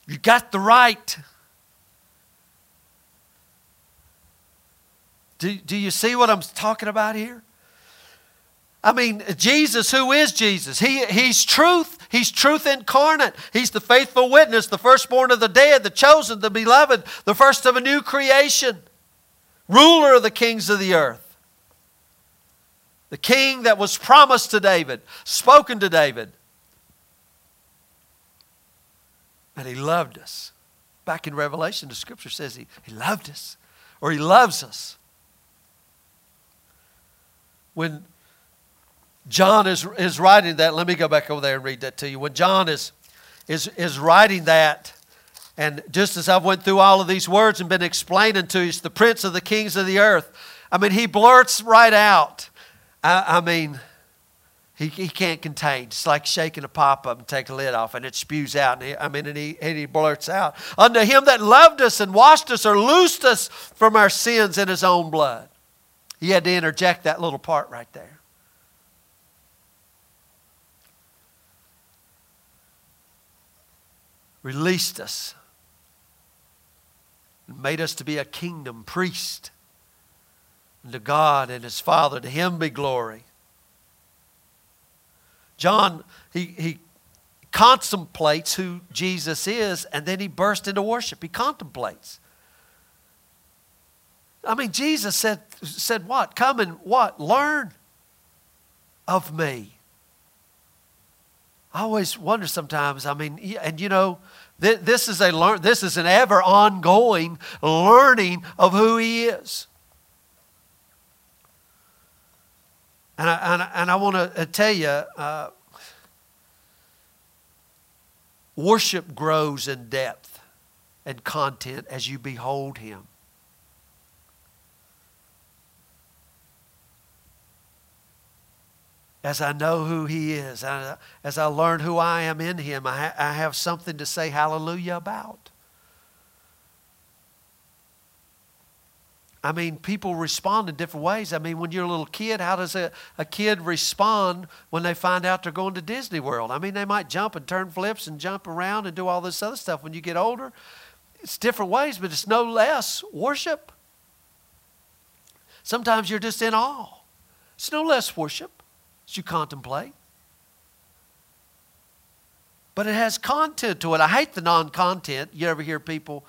You got the right. Do, do you see what I'm talking about here? I mean, Jesus, who is Jesus? He, he's truth. He's truth incarnate. He's the faithful witness, the firstborn of the dead, the chosen, the beloved, the first of a new creation, ruler of the kings of the earth. The king that was promised to David, spoken to David. And he loved us. Back in Revelation, the scripture says he, he loved us, or he loves us. When John is, is writing that. Let me go back over there and read that to you. When John is, is, is writing that, and just as I've went through all of these words and been explaining to you, the prince of the kings of the earth. I mean, he blurts right out. I, I mean, he, he can't contain. It's like shaking a pop up and take a lid off, and it spews out. And he, I mean, and he, and he blurts out, Unto him that loved us and washed us or loosed us from our sins in his own blood. He had to interject that little part right there. Released us, made us to be a kingdom priest. And to God and His Father, to Him be glory. John, he, he contemplates who Jesus is, and then he bursts into worship. He contemplates. I mean, Jesus said, said what? Come and what? Learn of me. I always wonder sometimes, I mean, and you know, this is, a learn, this is an ever ongoing learning of who He is. And I, and I, and I want to uh, tell you, uh, worship grows in depth and content as you behold Him. As I know who He is, uh, as I learn who I am in Him, I, I have something to say hallelujah about. I mean, people respond in different ways. I mean, when you're a little kid, how does a, a kid respond when they find out they're going to Disney World? I mean, they might jump and turn flips and jump around and do all this other stuff. When you get older, it's different ways, but it's no less worship. Sometimes you're just in awe. It's no less worship you contemplate. But it has content to it. I hate the non content. You ever hear people,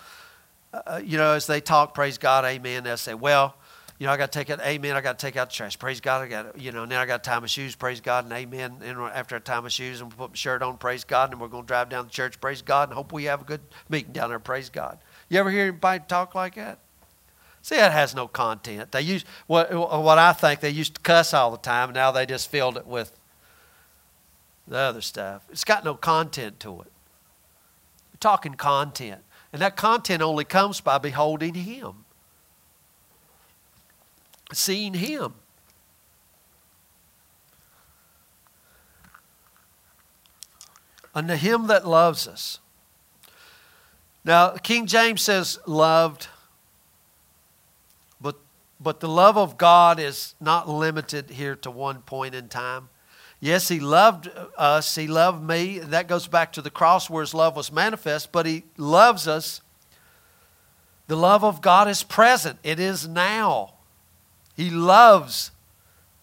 uh, uh, you know, as they talk, praise God, amen, they'll say, well, you know, I got to take out, amen, I got to take out the trash. Praise God, I got you know, now I got tie my shoes, praise God, and amen. And after I tie my shoes and put my shirt on, praise God, and we're going to drive down to church, praise God, and hope we have a good meeting down there, praise God. You ever hear anybody talk like that? See, it has no content. They use what, what I think they used to cuss all the time, and now they just filled it with the other stuff. It's got no content to it. We're talking content. And that content only comes by beholding Him, seeing Him. Unto Him that loves us. Now, King James says, loved but the love of God is not limited here to one point in time. Yes, He loved uh, us, He loved me. That goes back to the cross where His love was manifest, but He loves us. The love of God is present, it is now. He loves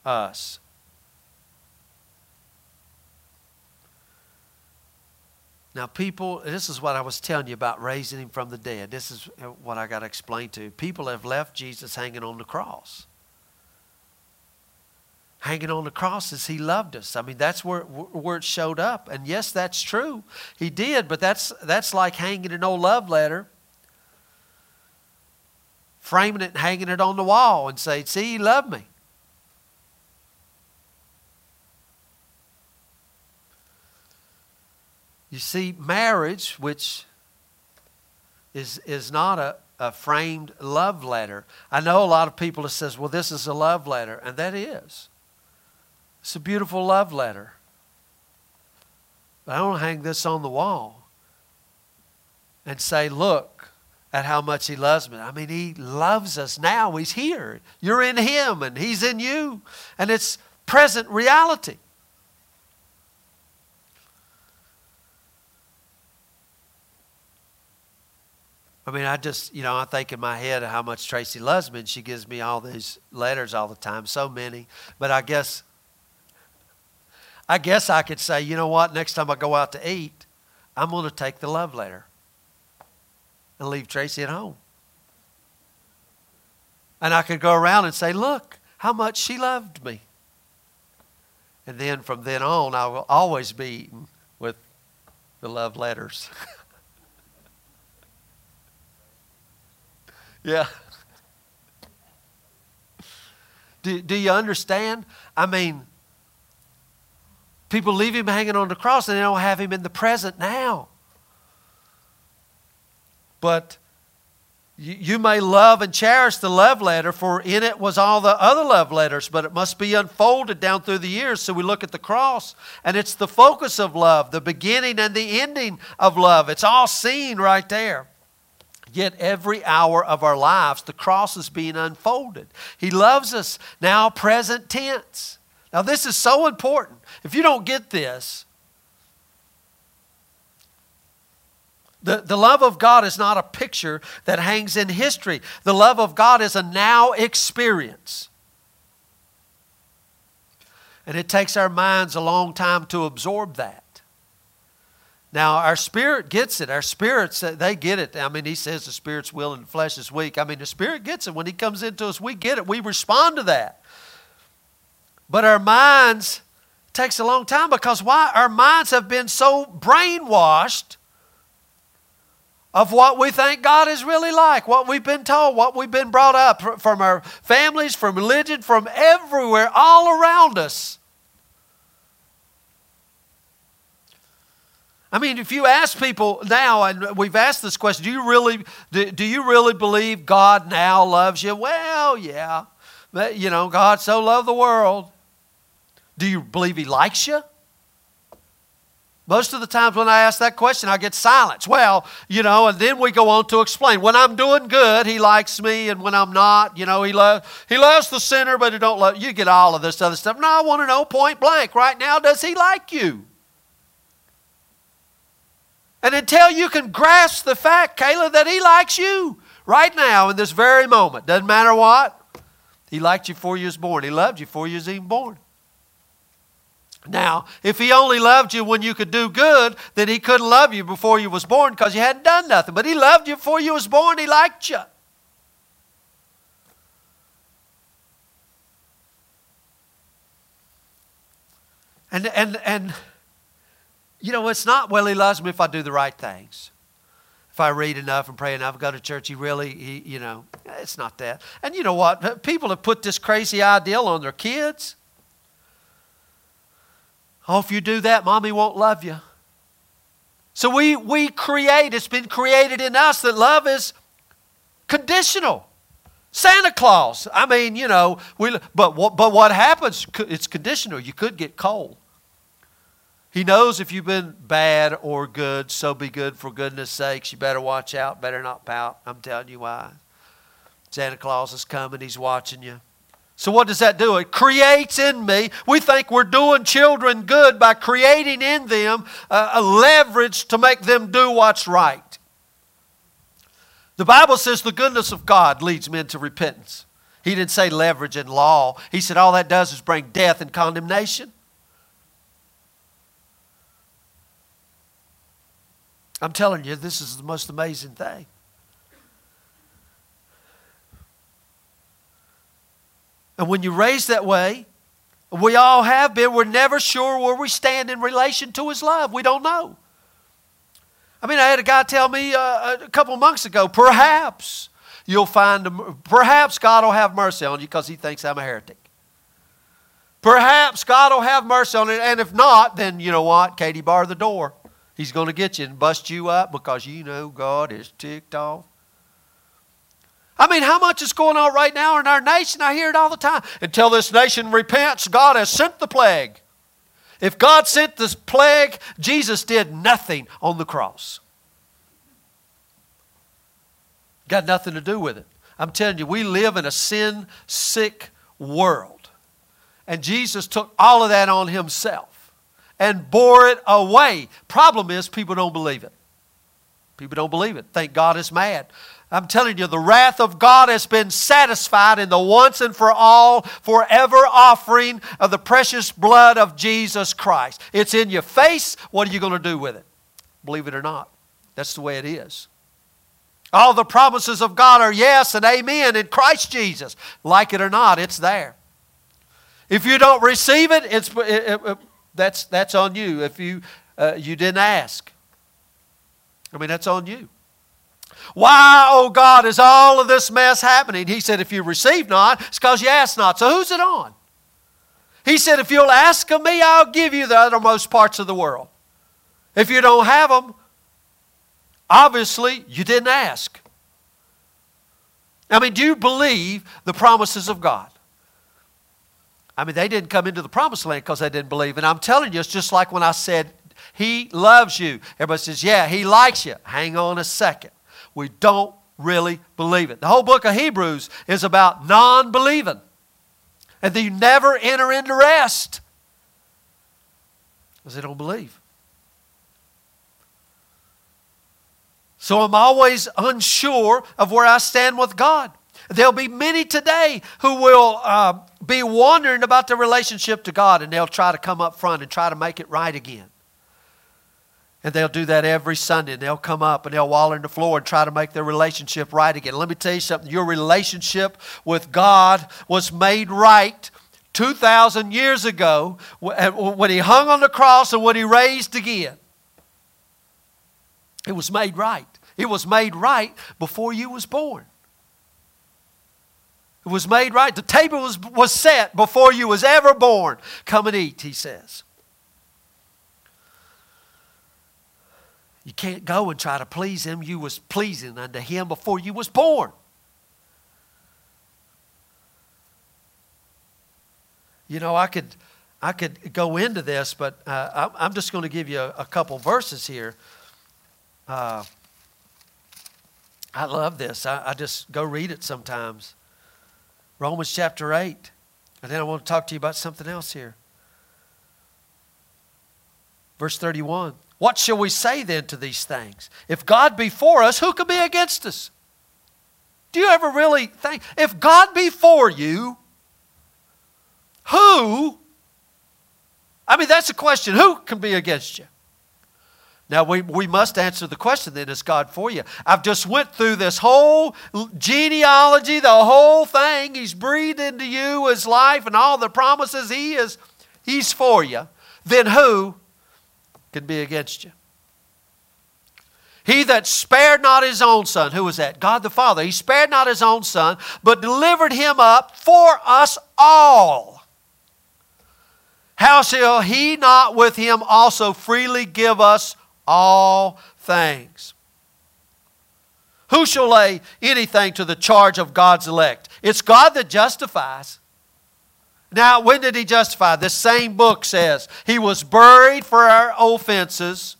us. Now, people, this is what I was telling you about raising him from the dead. This is uh, what I got to explain to you. People have left Jesus hanging on the cross. Hanging on the cross as he loved us. I mean, that's where, where it showed up. And yes, that's true. He did, but that's, that's like hanging an old love letter, framing it and hanging it on the wall and say, See, he loved me. You see, marriage, which is, is not a, a framed love letter. I know a lot of people that says, well, this is a love letter, and that is. It's a beautiful love letter. But I don't hang this on the wall and say, look at how much he loves me. I mean, he loves us now. He's here. You're in him and he's in you. And it's present reality. I mean, I just, you know, I think in my head how much Tracy loves me, and she gives me all these letters all the time, so many. But I guess, I guess I could say, you know what? Next time I go out to eat, I'm going to take the love letter and leave Tracy at home. And I could go around and say, look how much she loved me. And then from then on, I will always be eating with the love letters. Yeah. Do, do you understand? I mean, people leave him hanging on the cross and they don't have him in the present now. But you, you may love and cherish the love letter, for in it was all the other love letters, but it must be unfolded down through the years. So we look at the cross, and it's the focus of love, the beginning and the ending of love. It's all seen right there. Yet every hour of our lives, the cross is being unfolded. He loves us now, present tense. Now, this is so important. If you don't get this, the, the love of God is not a picture that hangs in history. The love of God is a now experience. And it takes our minds a long time to absorb that. Now, our spirit gets it. Our spirits, uh, they get it. I mean, he says the spirit's willing, the flesh is weak. I mean, the spirit gets it. When he comes into us, we get it. We respond to that. But our minds takes a long time because why? Our minds have been so brainwashed of what we think God is really like, what we've been told, what we've been brought up from our families, from religion, from everywhere, all around us. I mean, if you ask people now, and we've asked this question, do you really, do, do you really believe God now loves you? Well, yeah. But, you know, God so loved the world. Do you believe He likes you? Most of the times when I ask that question, I get silence. Well, you know, and then we go on to explain. When I'm doing good, he likes me, and when I'm not, you know, he loves he loves the sinner, but he don't love you. Get all of this other stuff. No, I want to know point blank right now. Does he like you? And until you can grasp the fact, Kayla, that He likes you right now in this very moment, doesn't matter what, He liked you before you was born. He loved you before you was even born. Now, if He only loved you when you could do good, then He couldn't love you before you was born because you hadn't done nothing. But He loved you before you was born. He liked you. And, and, and you know, it's not, well, he loves me if I do the right things. If I read enough and pray enough, go to church, he really, he, you know, it's not that. And you know what? People have put this crazy ideal on their kids. Oh, if you do that, mommy won't love you. So we, we create, it's been created in us that love is conditional. Santa Claus, I mean, you know, we, but, what, but what happens, it's conditional. You could get cold. He knows if you've been bad or good, so be good for goodness sakes. You better watch out, better not pout. I'm telling you why. Santa Claus is coming, he's watching you. So, what does that do? It creates in me. We think we're doing children good by creating in them a, a leverage to make them do what's right. The Bible says the goodness of God leads men to repentance. He didn't say leverage and law. He said all that does is bring death and condemnation. I'm telling you, this is the most amazing thing. And when you raise that way, we all have been, we're never sure where we stand in relation to His love. We don't know. I mean, I had a guy tell me uh, a couple months ago, perhaps you'll find, perhaps God will have mercy on you because He thinks I'm a heretic. Perhaps God will have mercy on it, and if not, then you know what? Katie, bar the door. He's going to get you and bust you up because you know God is ticked off. I mean, how much is going on right now in our nation? I hear it all the time. Until this nation repents, God has sent the plague. If God sent this plague, Jesus did nothing on the cross. Got nothing to do with it. I'm telling you, we live in a sin sick world. And Jesus took all of that on himself and bore it away. Problem is, people don't believe it. People don't believe it. Think God is mad. I'm telling you, the wrath of God has been satisfied in the once and for all, forever offering of the precious blood of Jesus Christ. It's in your face. What are you going to do with it? Believe it or not. That's the way it is. All the promises of God are yes and amen in Christ Jesus. Like it or not, it's there. If you don't receive it, it's, it, it, that's, that's on you if you, uh, you didn't ask. I mean, that's on you. Why, oh God, is all of this mess happening? He said, If you receive not, it's because you ask not. So who's it on? He said, If you'll ask of me, I'll give you the uttermost parts of the world. If you don't have them, obviously you didn't ask. I mean, do you believe the promises of God? I mean, they didn't come into the promised land because they didn't believe. And I'm telling you, it's just like when I said, He loves you. Everybody says, Yeah, He likes you. Hang on a second we don't really believe it. The whole book of Hebrews is about non believing. And they never enter into rest because they don't believe. So I'm always unsure of where I stand with God. There'll be many today who will uh, be wondering about their relationship to God and they'll try to come up front and try to make it right again. And they'll do that every Sunday. And they'll come up and they'll waller in the floor and try to make their relationship right again. Let me tell you something. Your relationship with God was made right 2,000 years ago when He hung on the cross and when He raised again. It was made right. It was made right before you was born. It was made right. The table was, was set before you was ever born. Come and eat, he says. You can't go and try to please him. You was pleasing unto him before you was born. You know, I could, I could go into this, but uh, I'm just going to give you a, a couple verses here. Uh, I love this. I, I just go read it sometimes. Romans chapter 8. And then I want to talk to you about something else here. Verse 31. What shall we say then to these things? If God be for us, who can be against us? Do you ever really think, if God be for you, who? I mean, that's a question. Who can be against you? Now we, we must answer the question then, is God for you? I've just went through this whole genealogy, the whole thing. He's breathed into you his life and all the promises he is, he's for you. Then who can be against you. He that spared not his own son, who was that? God the Father. He spared not his own son, but delivered him up for us all. How shall he not with him also freely give us all things? Who shall lay anything to the charge of God's elect? It's God that justifies. Now, when did he justify? This same book says he was buried for our offenses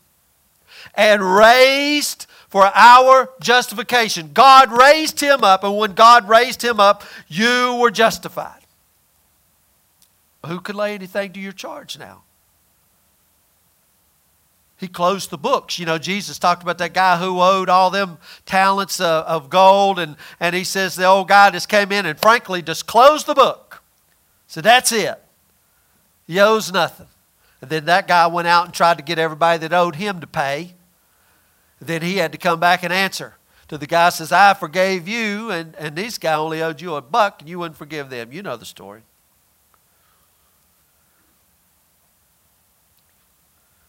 and raised for our justification. God raised him up, and when God raised him up, you were justified. Who could lay anything to your charge now? He closed the books. You know, Jesus talked about that guy who owed all them talents of, of gold, and, and he says the old guy just came in and frankly just closed the book. So that's it. He owes nothing. And then that guy went out and tried to get everybody that owed him to pay. Then he had to come back and answer to the guy says, I forgave you, and, and this guy only owed you a buck, and you wouldn't forgive them. You know the story.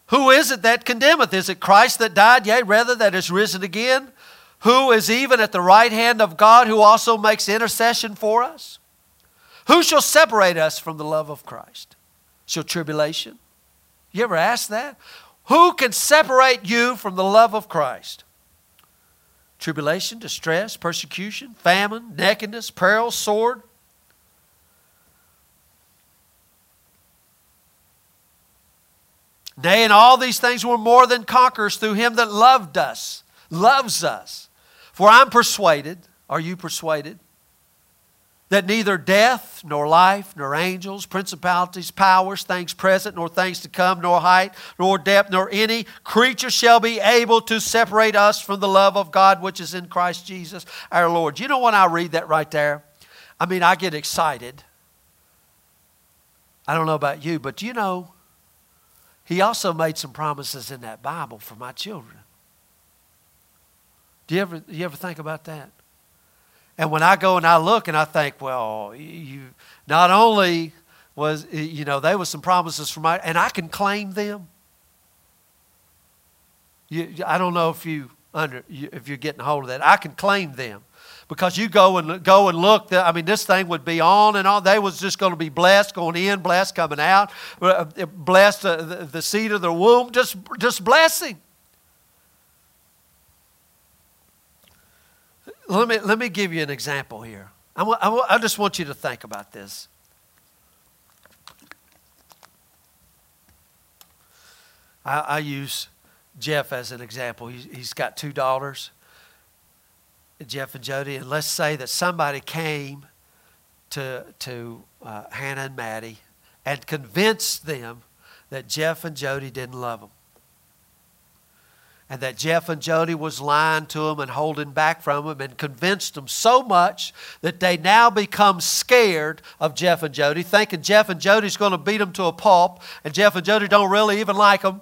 Who is it that condemneth? Is it Christ that died, yea, rather that is risen again? Who is even at the right hand of God, who also makes intercession for us? Who shall separate us from the love of Christ? Shall tribulation? You ever ask that? Who can separate you from the love of Christ? tribulation, distress, persecution, famine, nakedness, peril, sword. Nay, in all these things we're more than conquerors through him that loved us, loves us. For I'm persuaded, are you persuaded? that neither death, nor life, nor angels, principalities, powers, things present, nor things to come, nor height, nor depth, nor any creature shall be able to separate us from the love of God which is in Christ Jesus our Lord. You know when I read that right there? I mean, I get excited. I don't know about you, but you know, he also made some promises in that Bible for my children. Do you ever, you ever think about that? And when I go and I look and I think, well, you not only was you know there was some promises from my and I can claim them. You, I don't know if you under if you're getting a hold of that. I can claim them because you go and go and look. I mean, this thing would be on and on. They was just going to be blessed going in, blessed coming out, uh, blessed uh, the, the seed of the womb, just just blessing. Let me, let me give you an example here. I, I, I just want you to think about this. I, I use Jeff as an example. He's, he's got two daughters, Jeff and Jody, and let's say that somebody came to, to uh, Hannah and Maddie and convinced them that Jeff and Jody didn't love them and that Jeff and Jody was lying to them and holding back from them and convinced them so much that they now become scared of Jeff and Jody, thinking Jeff and Jody's going to beat them to a pulp, and Jeff and Jody don't really even like them.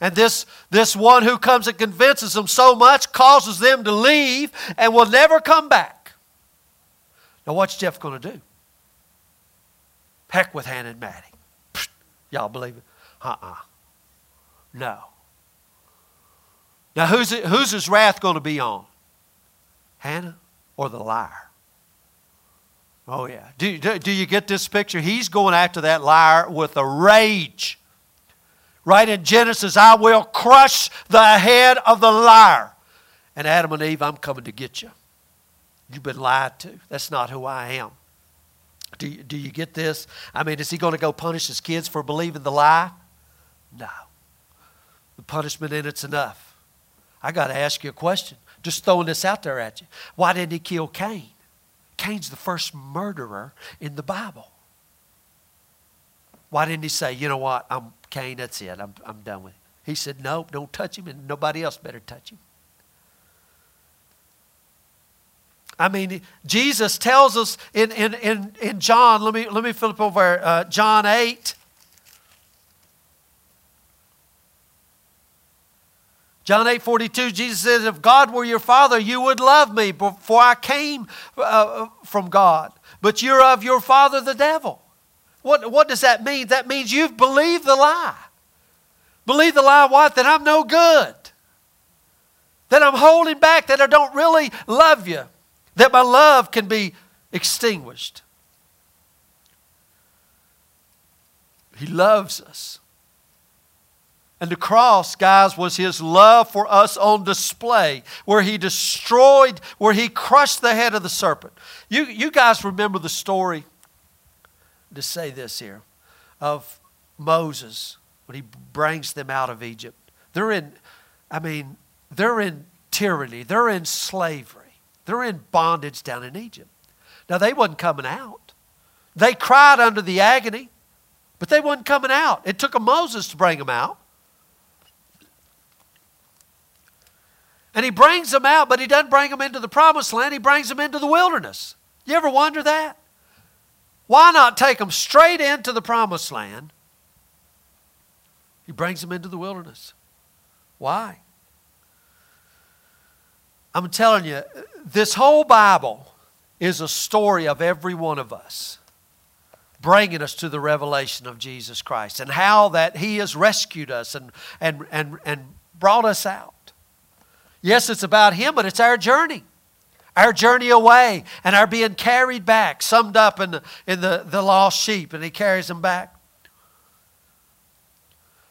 And this, this one who comes and convinces them so much causes them to leave and will never come back. Now, what's Jeff going to do? Heck with Hannah and Maddie. Y'all believe it? Uh uh No. Now, who's, it, who's his wrath going to be on? Hannah or the liar? Oh, yeah. Do, do, do, you get this picture? He's going after that liar with a rage. Right in Genesis, I will crush the head of the liar. And Adam and Eve, I'm coming to get you. You've been lied to. That's not who I am. Do you, do you get this? I mean, is he going to go punish his kids for believing the lie? No. The punishment in it's enough. I got to ask you a question. Just throwing this out there at you. Why didn't he kill Cain? Cain's the first murderer in the Bible. Why didn't he say, you know what, I'm Cain, that's it, I'm, I'm done with it? He said, no, don't touch him, and nobody else better touch him. I mean, Jesus tells us in, in, in, in John, let me, let me flip over uh, John 8. John 8 42, Jesus says, If God were your father, you would love me, for I came uh, from God. But you're of your father, the devil. What, what does that mean? That means you've believed the lie. Believe the lie what? That I'm no good. That I'm holding back, that I don't really love you. That my love can be extinguished. He loves us. And the cross, guys, was his love for us on display, where he destroyed, where he crushed the head of the serpent. You, you guys remember the story, to say this here, of Moses when he brings them out of Egypt. They're in, I mean, they're in tyranny, they're in slavery, they're in bondage down in Egypt. Now, they wasn't coming out. They cried under the agony, but they wasn't coming out. It took a Moses to bring them out. And he brings them out, but he doesn't bring them into the promised land. He brings them into the wilderness. You ever wonder that? Why not take them straight into the promised land? He brings them into the wilderness. Why? I'm telling you, this whole Bible is a story of every one of us bringing us to the revelation of Jesus Christ and how that He has rescued us and, and, and, and brought us out. Yes, it's about Him, but it's our journey. Our journey away and our being carried back, summed up in the, in the, the lost sheep, and He carries them back.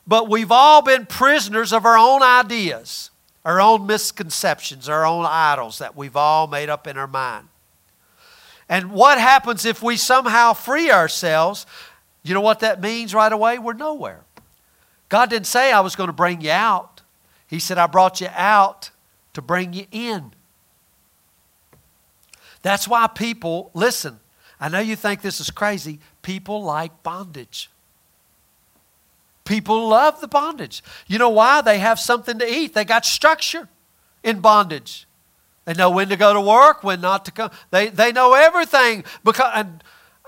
But we've all been prisoners of our own ideas. our own misconceptions, our own idols that we've all made up in our mind. And what happens if we somehow free ourselves? You know what that means right away? We're nowhere. God didn't say I was going to bring you out. He said, I brought you out to bring you in. That's why people, listen, I know you think this is crazy. People like bondage. People love the bondage. You know why? They have something to eat, they got structure in bondage. They know when to go to work, when not to come. They, they know everything. Because, and,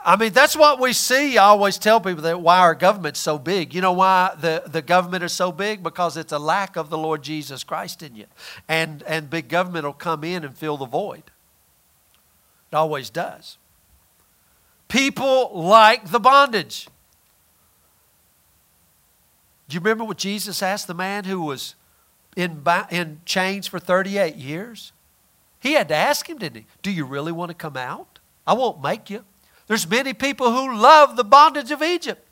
I mean, that's what we see. I always tell people that why our government's so big. You know why the, the government is so big? Because it's a lack of the Lord Jesus Christ in you. And, and big government will come in and fill the void. It always does. People like the bondage. Do you remember what Jesus asked the man who was in, in chains for 38 years? He had to ask him, didn't he? Do you really want to come out? I won't make you. There's many people who love the bondage of Egypt,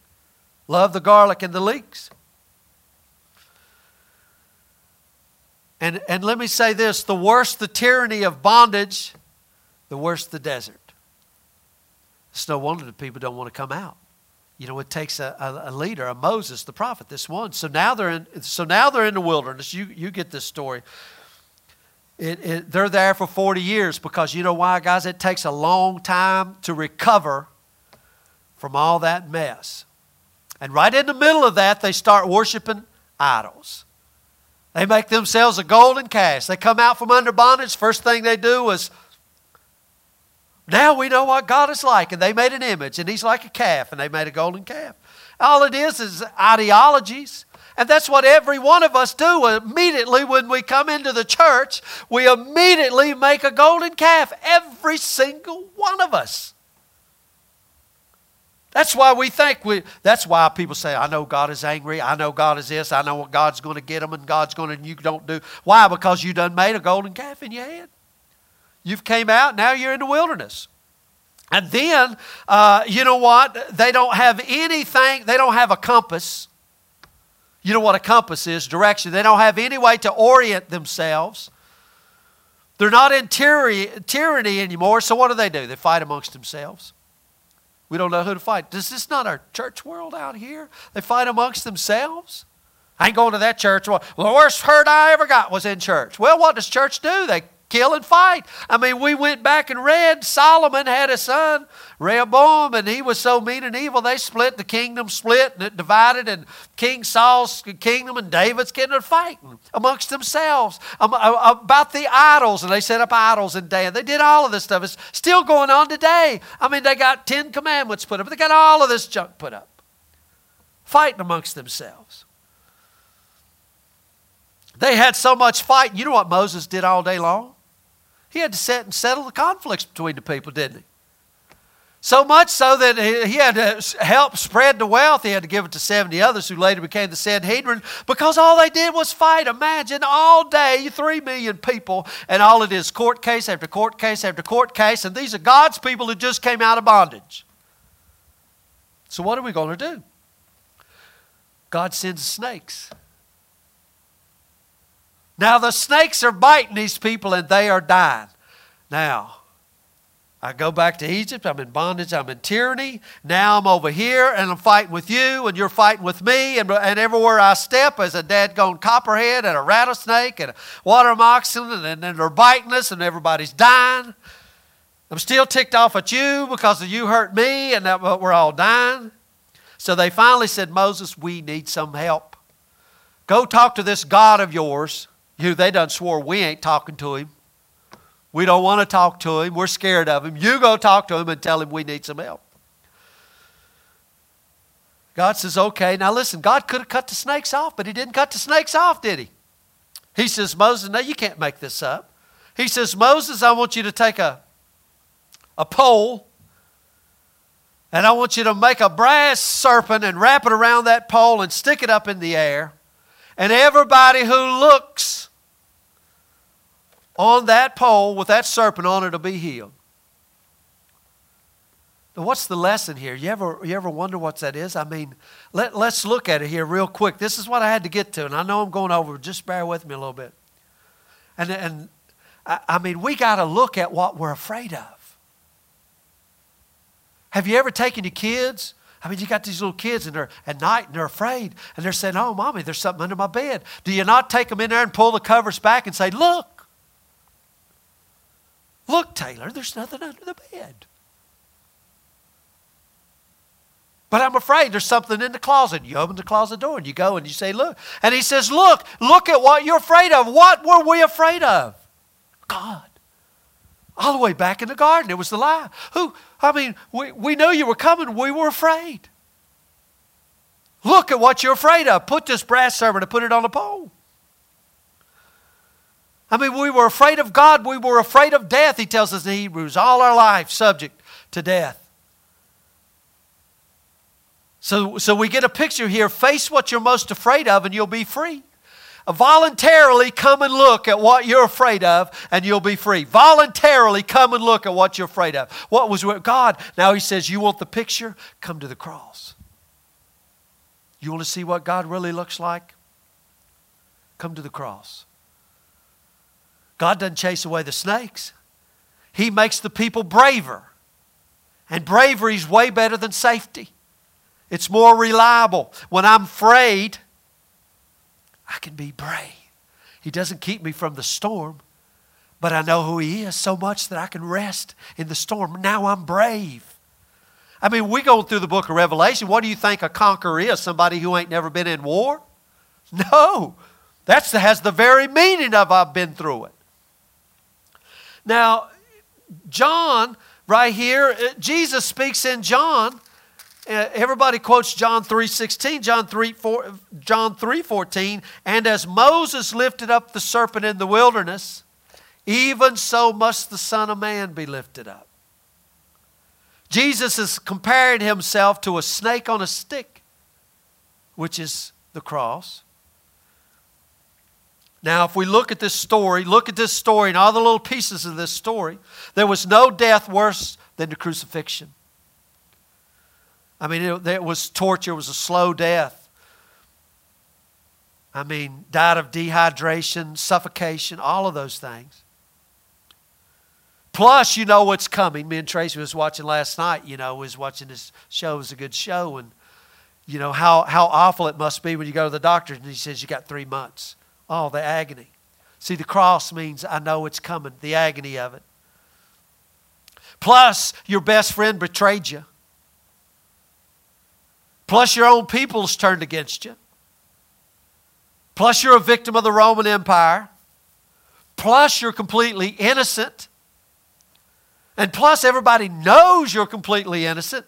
love the garlic and the leeks. And, and let me say this the worse the tyranny of bondage, the worse the desert. It's no wonder the people don't want to come out. You know, it takes a, a, a, leader, a Moses, the prophet, this one. So now they're in, so now they're in the wilderness. You, you get this story. It, it, they're there for 40 years because you know why, guys? It takes a long time to recover from all that mess. And right in the middle of that, they start worshiping idols. They make themselves a golden calf. They come out from under bondage. First thing they do is, now we know what God is like. And they made an image, and He's like a calf, and they made a golden calf. All it is is ideologies. And that's what every one of us do immediately when we come into the church. We immediately make a golden calf, every single one of us. That's why we think we, that's why people say, I know God is angry. I know God is this. I know what God's going to get them and God's going to, and you don't do. Why? Because you done made a golden calf in your head. You've came out, now you're in the wilderness. And then, uh, you know what? They don't have anything, they don't have a compass. You know what a compass is direction. They don't have any way to orient themselves. They're not in tyranny anymore, so what do they do? They fight amongst themselves. We don't know who to fight. Is this not our church world out here? They fight amongst themselves. I ain't going to that church. Well, the worst hurt I ever got was in church. Well, what does church do? They kill and fight. I mean, we went back and read Solomon had a son, Rehoboam, and he was so mean and evil, they split, the kingdom split, and it divided, and King Saul's kingdom and David's kingdom fighting amongst themselves um, uh, about the idols, and they set up idols and day, and they did all of this stuff. It's still going on today. I mean, they got Ten Commandments put up, they got all of this junk put up, fighting amongst themselves. They had so much fight. You know what Moses did all day long? He had to set and settle the conflicts between the people, didn't he? So much so that he had to help spread the wealth. He had to give it to 70 others who later became the Sanhedrin because all they did was fight. Imagine all day, 3 million people, and all it is court case after court case after court case. And these are God's people who just came out of bondage. So, what are we going to do? God sends snakes. Now the snakes are biting these people and they are dying. Now, I go back to Egypt. I'm in bondage. I'm in tyranny. Now I'm over here and I'm fighting with you and you're fighting with me. And, and everywhere I step is a dead-gone copperhead and a rattlesnake and a water moccasin and, and, and they're biting us and everybody's dying. I'm still ticked off at you because you hurt me and that we're all dying. So they finally said, Moses, we need some help. Go talk to this God of yours you, they done swore we ain't talking to him. We don't want to talk to him. We're scared of him. You go talk to him and tell him we need some help. God says, okay. Now listen, God could have cut the snakes off, but he didn't cut the snakes off, did he? He says, Moses, no, you can't make this up. He says, Moses, I want you to take a, a pole and I want you to make a brass serpent and wrap it around that pole and stick it up in the air. And everybody who looks on that pole with that serpent on it will be healed. Now, what's the lesson here? You ever, you ever wonder what that is? I mean, let, let's look at it here real quick. This is what I had to get to, and I know I'm going over. Just bear with me a little bit. And, and I mean, we got to look at what we're afraid of. Have you ever taken your kids? I mean, you got these little kids and they're at night and they're afraid and they're saying, Oh, mommy, there's something under my bed. Do you not take them in there and pull the covers back and say, Look, look, Taylor, there's nothing under the bed. But I'm afraid there's something in the closet. You open the closet door and you go and you say, Look. And he says, Look, look at what you're afraid of. What were we afraid of? God. All the way back in the garden, it was the lie. Who, I mean, we, we knew you were coming, we were afraid. Look at what you're afraid of. Put this brass serpent and put it on the pole. I mean, we were afraid of God. We were afraid of death, he tells us in Hebrews. All our life subject to death. So, so we get a picture here. Face what you're most afraid of, and you'll be free. Voluntarily come and look at what you're afraid of, and you'll be free. Voluntarily come and look at what you're afraid of. What was with God? Now He says, You want the picture? Come to the cross. You want to see what God really looks like? Come to the cross. God doesn't chase away the snakes, He makes the people braver. And bravery is way better than safety. It's more reliable. When I'm afraid, I can be brave. He doesn't keep me from the storm, but I know who He is so much that I can rest in the storm. Now I'm brave. I mean, we go through the book of Revelation. What do you think a conqueror is? Somebody who ain't never been in war? No. That has the very meaning of I've been through it. Now, John, right here, uh, Jesus speaks in John uh, everybody quotes John 3:16, John 3 4, John 3:14, and as Moses lifted up the serpent in the wilderness, even so must the son of man be lifted up. Jesus is comparing himself to a snake on a stick, which is the cross. Now, if we look at this story, look at this story and all the little pieces of this story, there was no death worse than the crucifixion. I mean, it, it was torture, it was a slow death. I mean, died of dehydration, suffocation, all of those things. Plus, you know what's coming. Me and Tracy was watching last night, you know, was watching this show. It was a good show. And, you know, how, how awful it must be when you go to the doctor and he says you got three months. Oh, the agony. See, the cross means I know it's coming, the agony of it. Plus, your best friend betrayed you. Plus, your own people's turned against you. Plus, you're a victim of the Roman Empire. Plus, you're completely innocent. And plus, everybody knows you're completely innocent.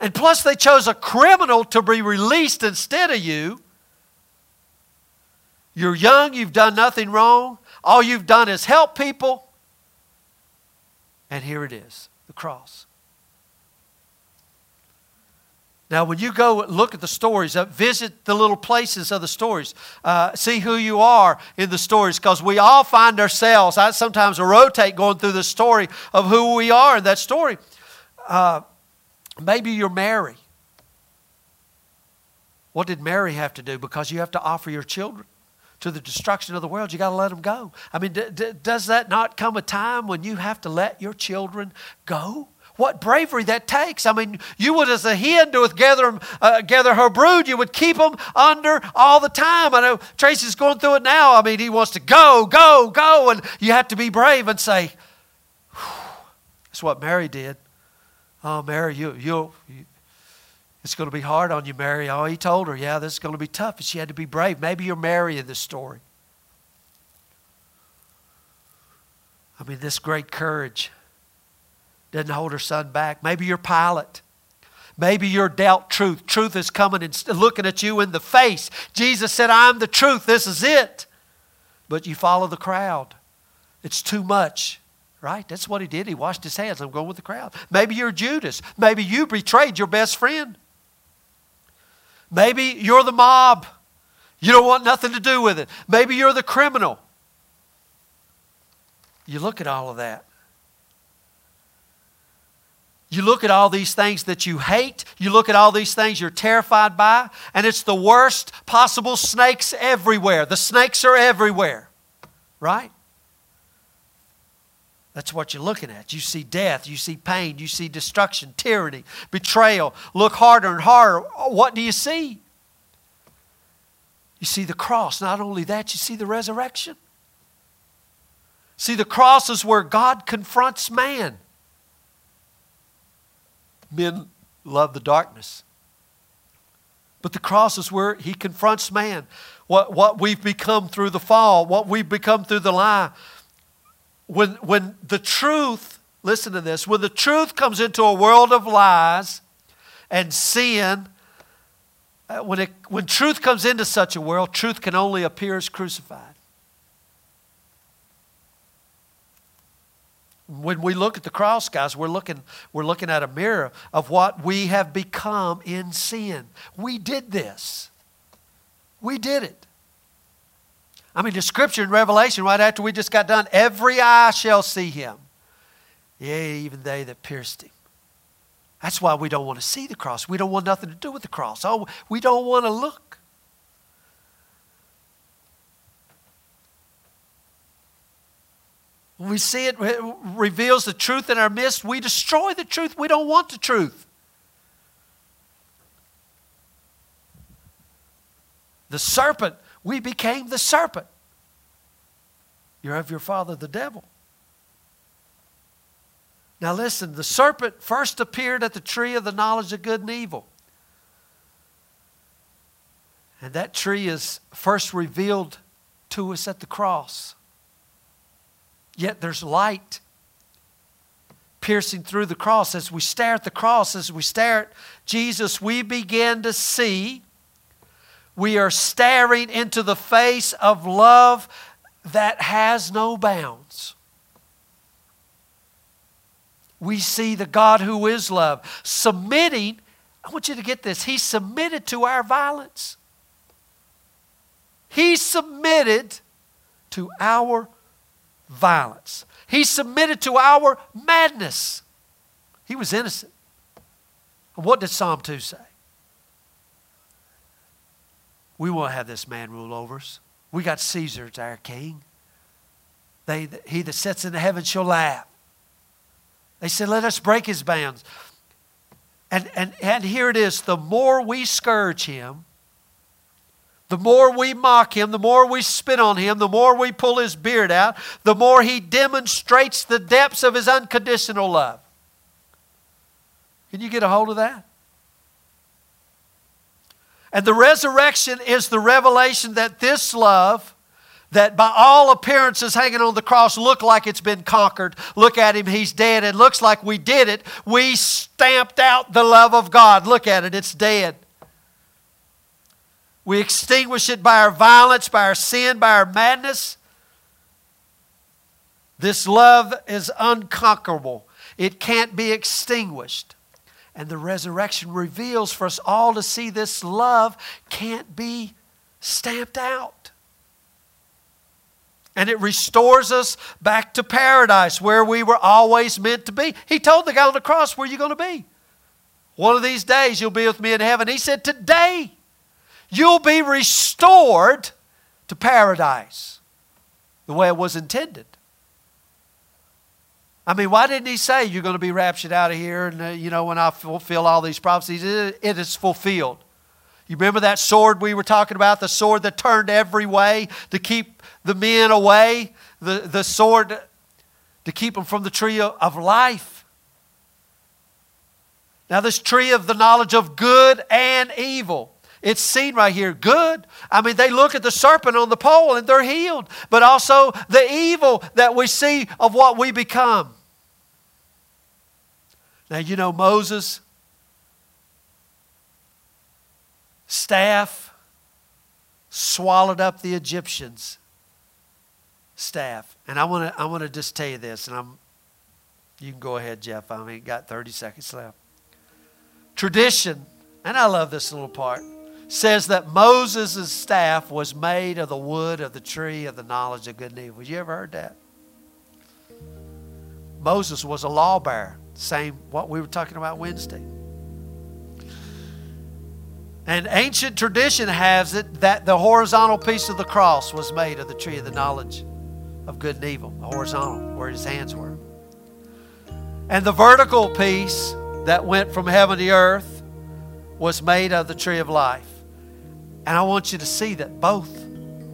And plus, they chose a criminal to be released instead of you. You're young, you've done nothing wrong. All you've done is help people. And here it is the cross. Now, when you go look at the stories, uh, visit the little places of the stories, uh, see who you are in the stories, because we all find ourselves. I sometimes rotate going through the story of who we are in that story. Uh, maybe you're Mary. What did Mary have to do? Because you have to offer your children to the destruction of the world. You got to let them go. I mean, d- d- does that not come a time when you have to let your children go? what bravery that takes. I mean, you would, as a hen doeth gather, uh, gather her brood, you would keep them under all the time. I know Tracy's going through it now. I mean, he wants to go, go, go, and you have to be brave and say, that's what Mary did. Oh, Mary, you, you, you it's going to be hard on you, Mary. Oh, he told her, yeah, this is going to be tough. She had to be brave. Maybe you're Mary in this story. I mean, this great courage doesn't hold her son back. Maybe you're Pilate. Maybe you're doubt truth. Truth is coming and looking at you in the face. Jesus said, I'm the truth. This is it. But you follow the crowd. It's too much, right? That's what he did. He washed his hands. I'm going with the crowd. Maybe you're Judas. Maybe you betrayed your best friend. Maybe you're the mob. You don't want nothing to do with it. Maybe you're the criminal. You look at all of that. You look at all these things that you hate, you look at all these things you're terrified by, and it's the worst possible snakes everywhere. The snakes are everywhere. Right? That's what you're looking at. You see death, you see pain, you see destruction, tyranny, betrayal. Look harder and harder. What do you see? You see the cross. Not only that, you see the resurrection. See, the cross is where God confronts man. Men love the darkness. But the cross is where he confronts man. What, what we've become through the fall, what we've become through the lie. When, when the truth, listen to this, when the truth comes into a world of lies and sin, uh, when, it, when truth comes into such a world, truth can only appear as crucified. When we look at the cross, guys, we're looking, we're looking at a mirror of what we have become in sin. We did this. We did it. I mean, the scripture in Revelation, right after we just got done, every eye shall see him. Yea, even they that pierced him. That's why we don't want to see the cross. We don't want nothing to do with the cross. Oh, we don't want to look. When we see it, it reveals the truth in our midst, we destroy the truth. We don't want the truth. The serpent, we became the serpent. You're of your father, the devil. Now, listen, the serpent first appeared at the tree of the knowledge of good and evil. And that tree is first revealed to us at the cross. Yet there's light piercing through the cross. As we stare at the cross, as we stare at Jesus, we begin to see we are staring into the face of love that has no bounds. We see the God who is love submitting. I want you to get this. He submitted to our violence. He submitted to our violence. He submitted to our madness. He was innocent. What did Psalm 2 say? We won't have this man rule over us. We got Caesar as our king. They, he that sits in the heavens shall laugh. They said, Let us break his bands. And, and, and here it is the more we scourge him, the more we mock him, the more we spit on him, the more we pull his beard out, the more he demonstrates the depths of his unconditional love. Can you get a hold of that? And the resurrection is the revelation that this love, that by all appearances hanging on the cross look like it's been conquered. Look at him, he's dead. It looks like we did it. We stamped out the love of God. Look at it, it's dead. We extinguish it by our violence, by our sin, by our madness. This love is unconquerable, it can't be extinguished. And the resurrection reveals for us all to see this love can't be stamped out. And it restores us back to paradise where we were always meant to be. He told the guy on the cross, Where are you going to be? One of these days you'll be with me in heaven. He said, Today you'll be restored to paradise the way it was intended. I mean, why didn't he say you're going to be raptured out of here and, uh, you know, when I fulfill all these prophecies? It, it is fulfilled. You remember that sword we were talking about, the sword that turned every way to keep the men away, the, the sword to keep them from the tree of life. Now, this tree of the knowledge of good and evil. It's seen right here. Good. I mean, they look at the serpent on the pole and they're healed, but also the evil that we see of what we become. Now, you know, Moses' staff swallowed up the Egyptians' staff. And I want to I want to just tell you this, and I'm you can go ahead, Jeff. I mean, got 30 seconds left. Tradition, and I love this little part says that Moses' staff was made of the wood of the tree of the knowledge of good and evil. Have you ever heard that? Moses was a lawbearer. Same what we were talking about Wednesday. And ancient tradition has it that the horizontal piece of the cross was made of the tree of the knowledge of good and evil, the horizontal, where his hands were. And the vertical piece that went from heaven to earth was made of the tree of life. And I want you to see that both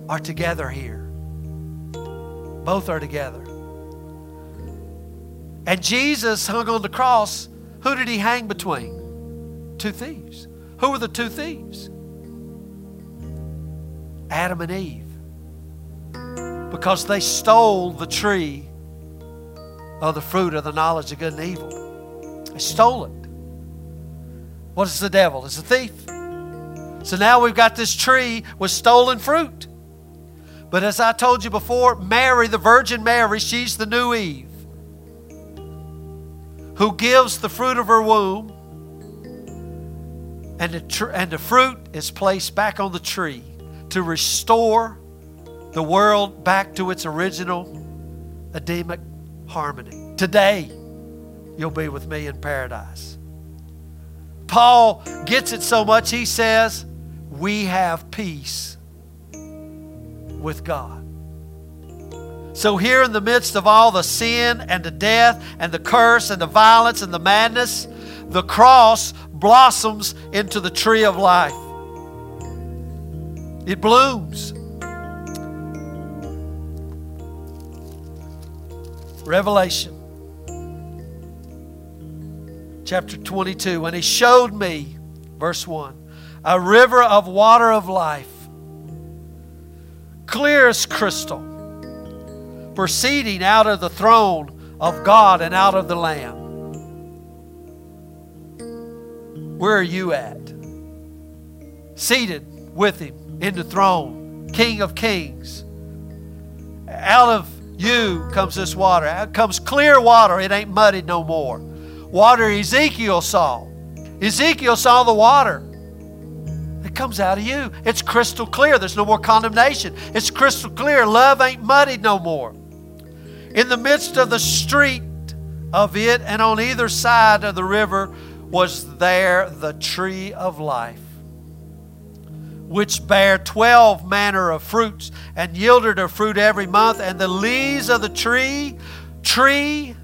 are together here. Both are together. And Jesus hung on the cross. Who did he hang between? Two thieves. Who were the two thieves? Adam and Eve. Because they stole the tree of the fruit of the knowledge of good and evil. They stole it. What is the devil? It's a thief. So now we've got this tree with stolen fruit. But as I told you before, Mary, the Virgin Mary, she's the new Eve who gives the fruit of her womb, and the, tr- and the fruit is placed back on the tree to restore the world back to its original Edenic harmony. Today, you'll be with me in paradise. Paul gets it so much, he says, We have peace with God. So, here in the midst of all the sin and the death and the curse and the violence and the madness, the cross blossoms into the tree of life. It blooms. Revelation chapter 22. And he showed me, verse 1, a river of water of life, clear as crystal, proceeding out of the throne of God and out of the Lamb. Where are you at? Seated with him in the throne, King of kings. Out of you comes this water. Out comes clear water. It ain't muddied no more. Water Ezekiel saw. Ezekiel saw the water. It comes out of you. It's crystal clear. There's no more condemnation. It's crystal clear. Love ain't muddied no more. In the midst of the street of it, and on either side of the river, was there the tree of life which bare twelve manner of fruits, and yielded her fruit every month, and the leaves of the tree, tree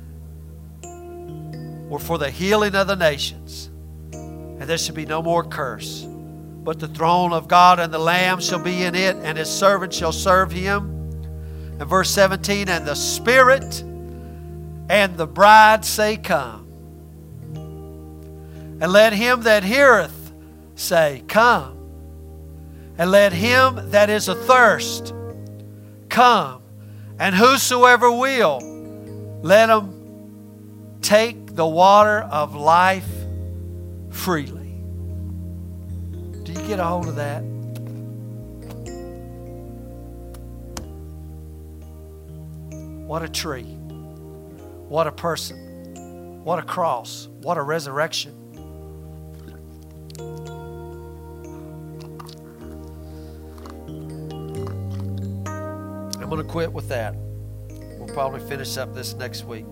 were for the healing of the nations. And there shall be no more curse. But the throne of God and the Lamb shall be in it, and his servants shall serve him. And verse 17, and the Spirit and the bride say, Come. And let him that heareth say, Come. And let him that is athirst come. And whosoever will, let him take the water of life freely. Do you get a hold of that? What a tree. What a person. What a cross. What a resurrection. I'm going to quit with that. We'll probably finish up this next week.